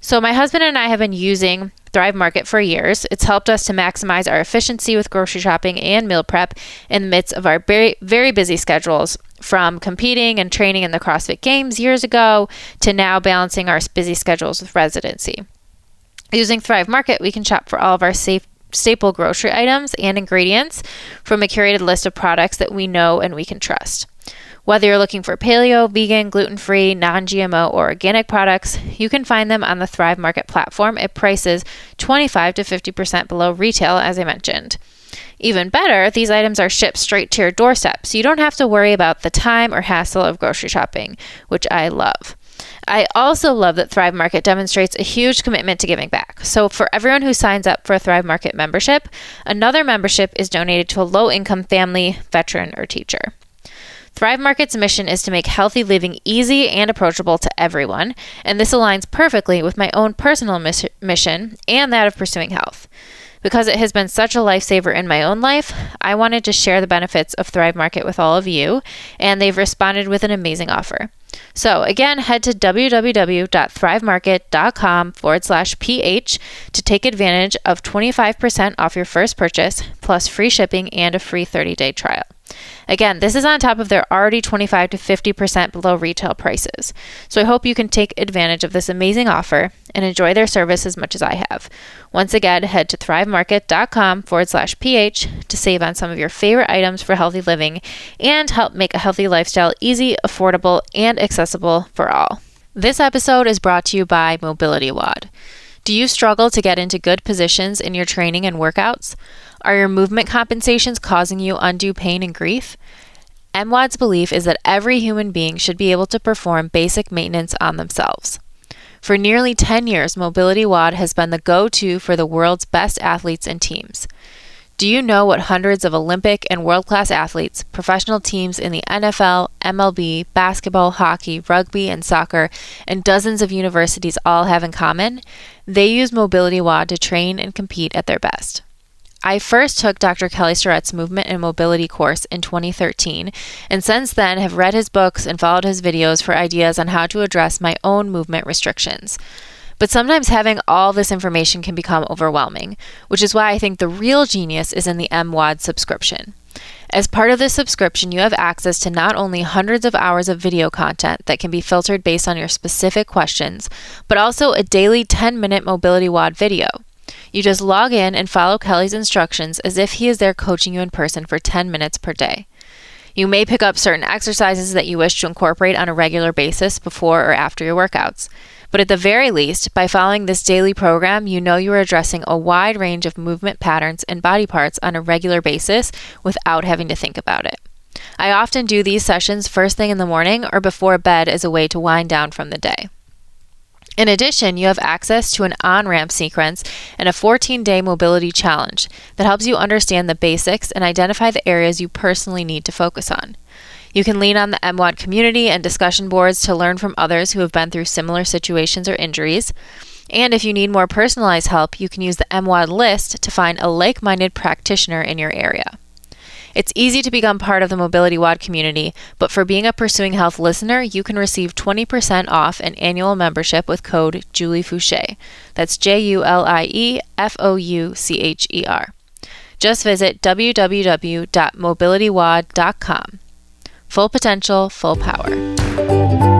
So, my husband and I have been using Thrive Market for years. It's helped us to maximize our efficiency with grocery shopping and meal prep in the midst of our very, very busy schedules, from competing and training in the CrossFit Games years ago to now balancing our busy schedules with residency. Using Thrive Market, we can shop for all of our safe staple grocery items and ingredients from a curated list of products that we know and we can trust. Whether you're looking for paleo, vegan, gluten free, non GMO, or organic products, you can find them on the Thrive Market platform at prices 25 to 50% below retail, as I mentioned. Even better, these items are shipped straight to your doorstep, so you don't have to worry about the time or hassle of grocery shopping, which I love. I also love that Thrive Market demonstrates a huge commitment to giving back. So, for everyone who signs up for a Thrive Market membership, another membership is donated to a low income family, veteran, or teacher. Thrive Market's mission is to make healthy living easy and approachable to everyone, and this aligns perfectly with my own personal mis- mission and that of pursuing health. Because it has been such a lifesaver in my own life, I wanted to share the benefits of Thrive Market with all of you, and they've responded with an amazing offer. So, again, head to www.thrivemarket.com forward slash PH to take advantage of 25% off your first purchase, plus free shipping and a free 30 day trial. Again, this is on top of their already 25 to 50% below retail prices. So I hope you can take advantage of this amazing offer and enjoy their service as much as I have. Once again, head to thrivemarket.com forward slash ph to save on some of your favorite items for healthy living and help make a healthy lifestyle easy, affordable, and accessible for all. This episode is brought to you by Mobility WOD. Do you struggle to get into good positions in your training and workouts? Are your movement compensations causing you undue pain and grief? MWOD's belief is that every human being should be able to perform basic maintenance on themselves. For nearly 10 years, Mobility WOD has been the go to for the world's best athletes and teams. Do you know what hundreds of Olympic and world class athletes, professional teams in the NFL, MLB, basketball, hockey, rugby, and soccer, and dozens of universities all have in common? They use Mobility WOD to train and compete at their best. I first took Dr. Kelly Starrett's movement and mobility course in 2013, and since then have read his books and followed his videos for ideas on how to address my own movement restrictions. But sometimes having all this information can become overwhelming, which is why I think the real genius is in the MWOD subscription. As part of this subscription, you have access to not only hundreds of hours of video content that can be filtered based on your specific questions, but also a daily 10 minute Mobility WOD video. You just log in and follow Kelly's instructions as if he is there coaching you in person for 10 minutes per day. You may pick up certain exercises that you wish to incorporate on a regular basis before or after your workouts. But at the very least, by following this daily program, you know you are addressing a wide range of movement patterns and body parts on a regular basis without having to think about it. I often do these sessions first thing in the morning or before bed as a way to wind down from the day. In addition, you have access to an on ramp sequence and a 14 day mobility challenge that helps you understand the basics and identify the areas you personally need to focus on. You can lean on the MWOD community and discussion boards to learn from others who have been through similar situations or injuries. And if you need more personalized help, you can use the MWOD list to find a like minded practitioner in your area. It's easy to become part of the Mobility WOD community, but for being a Pursuing Health listener, you can receive 20% off an annual membership with code Julie Foucher. That's J U L I E F O U C H E R. Just visit www.mobilitywod.com. Full potential, full power.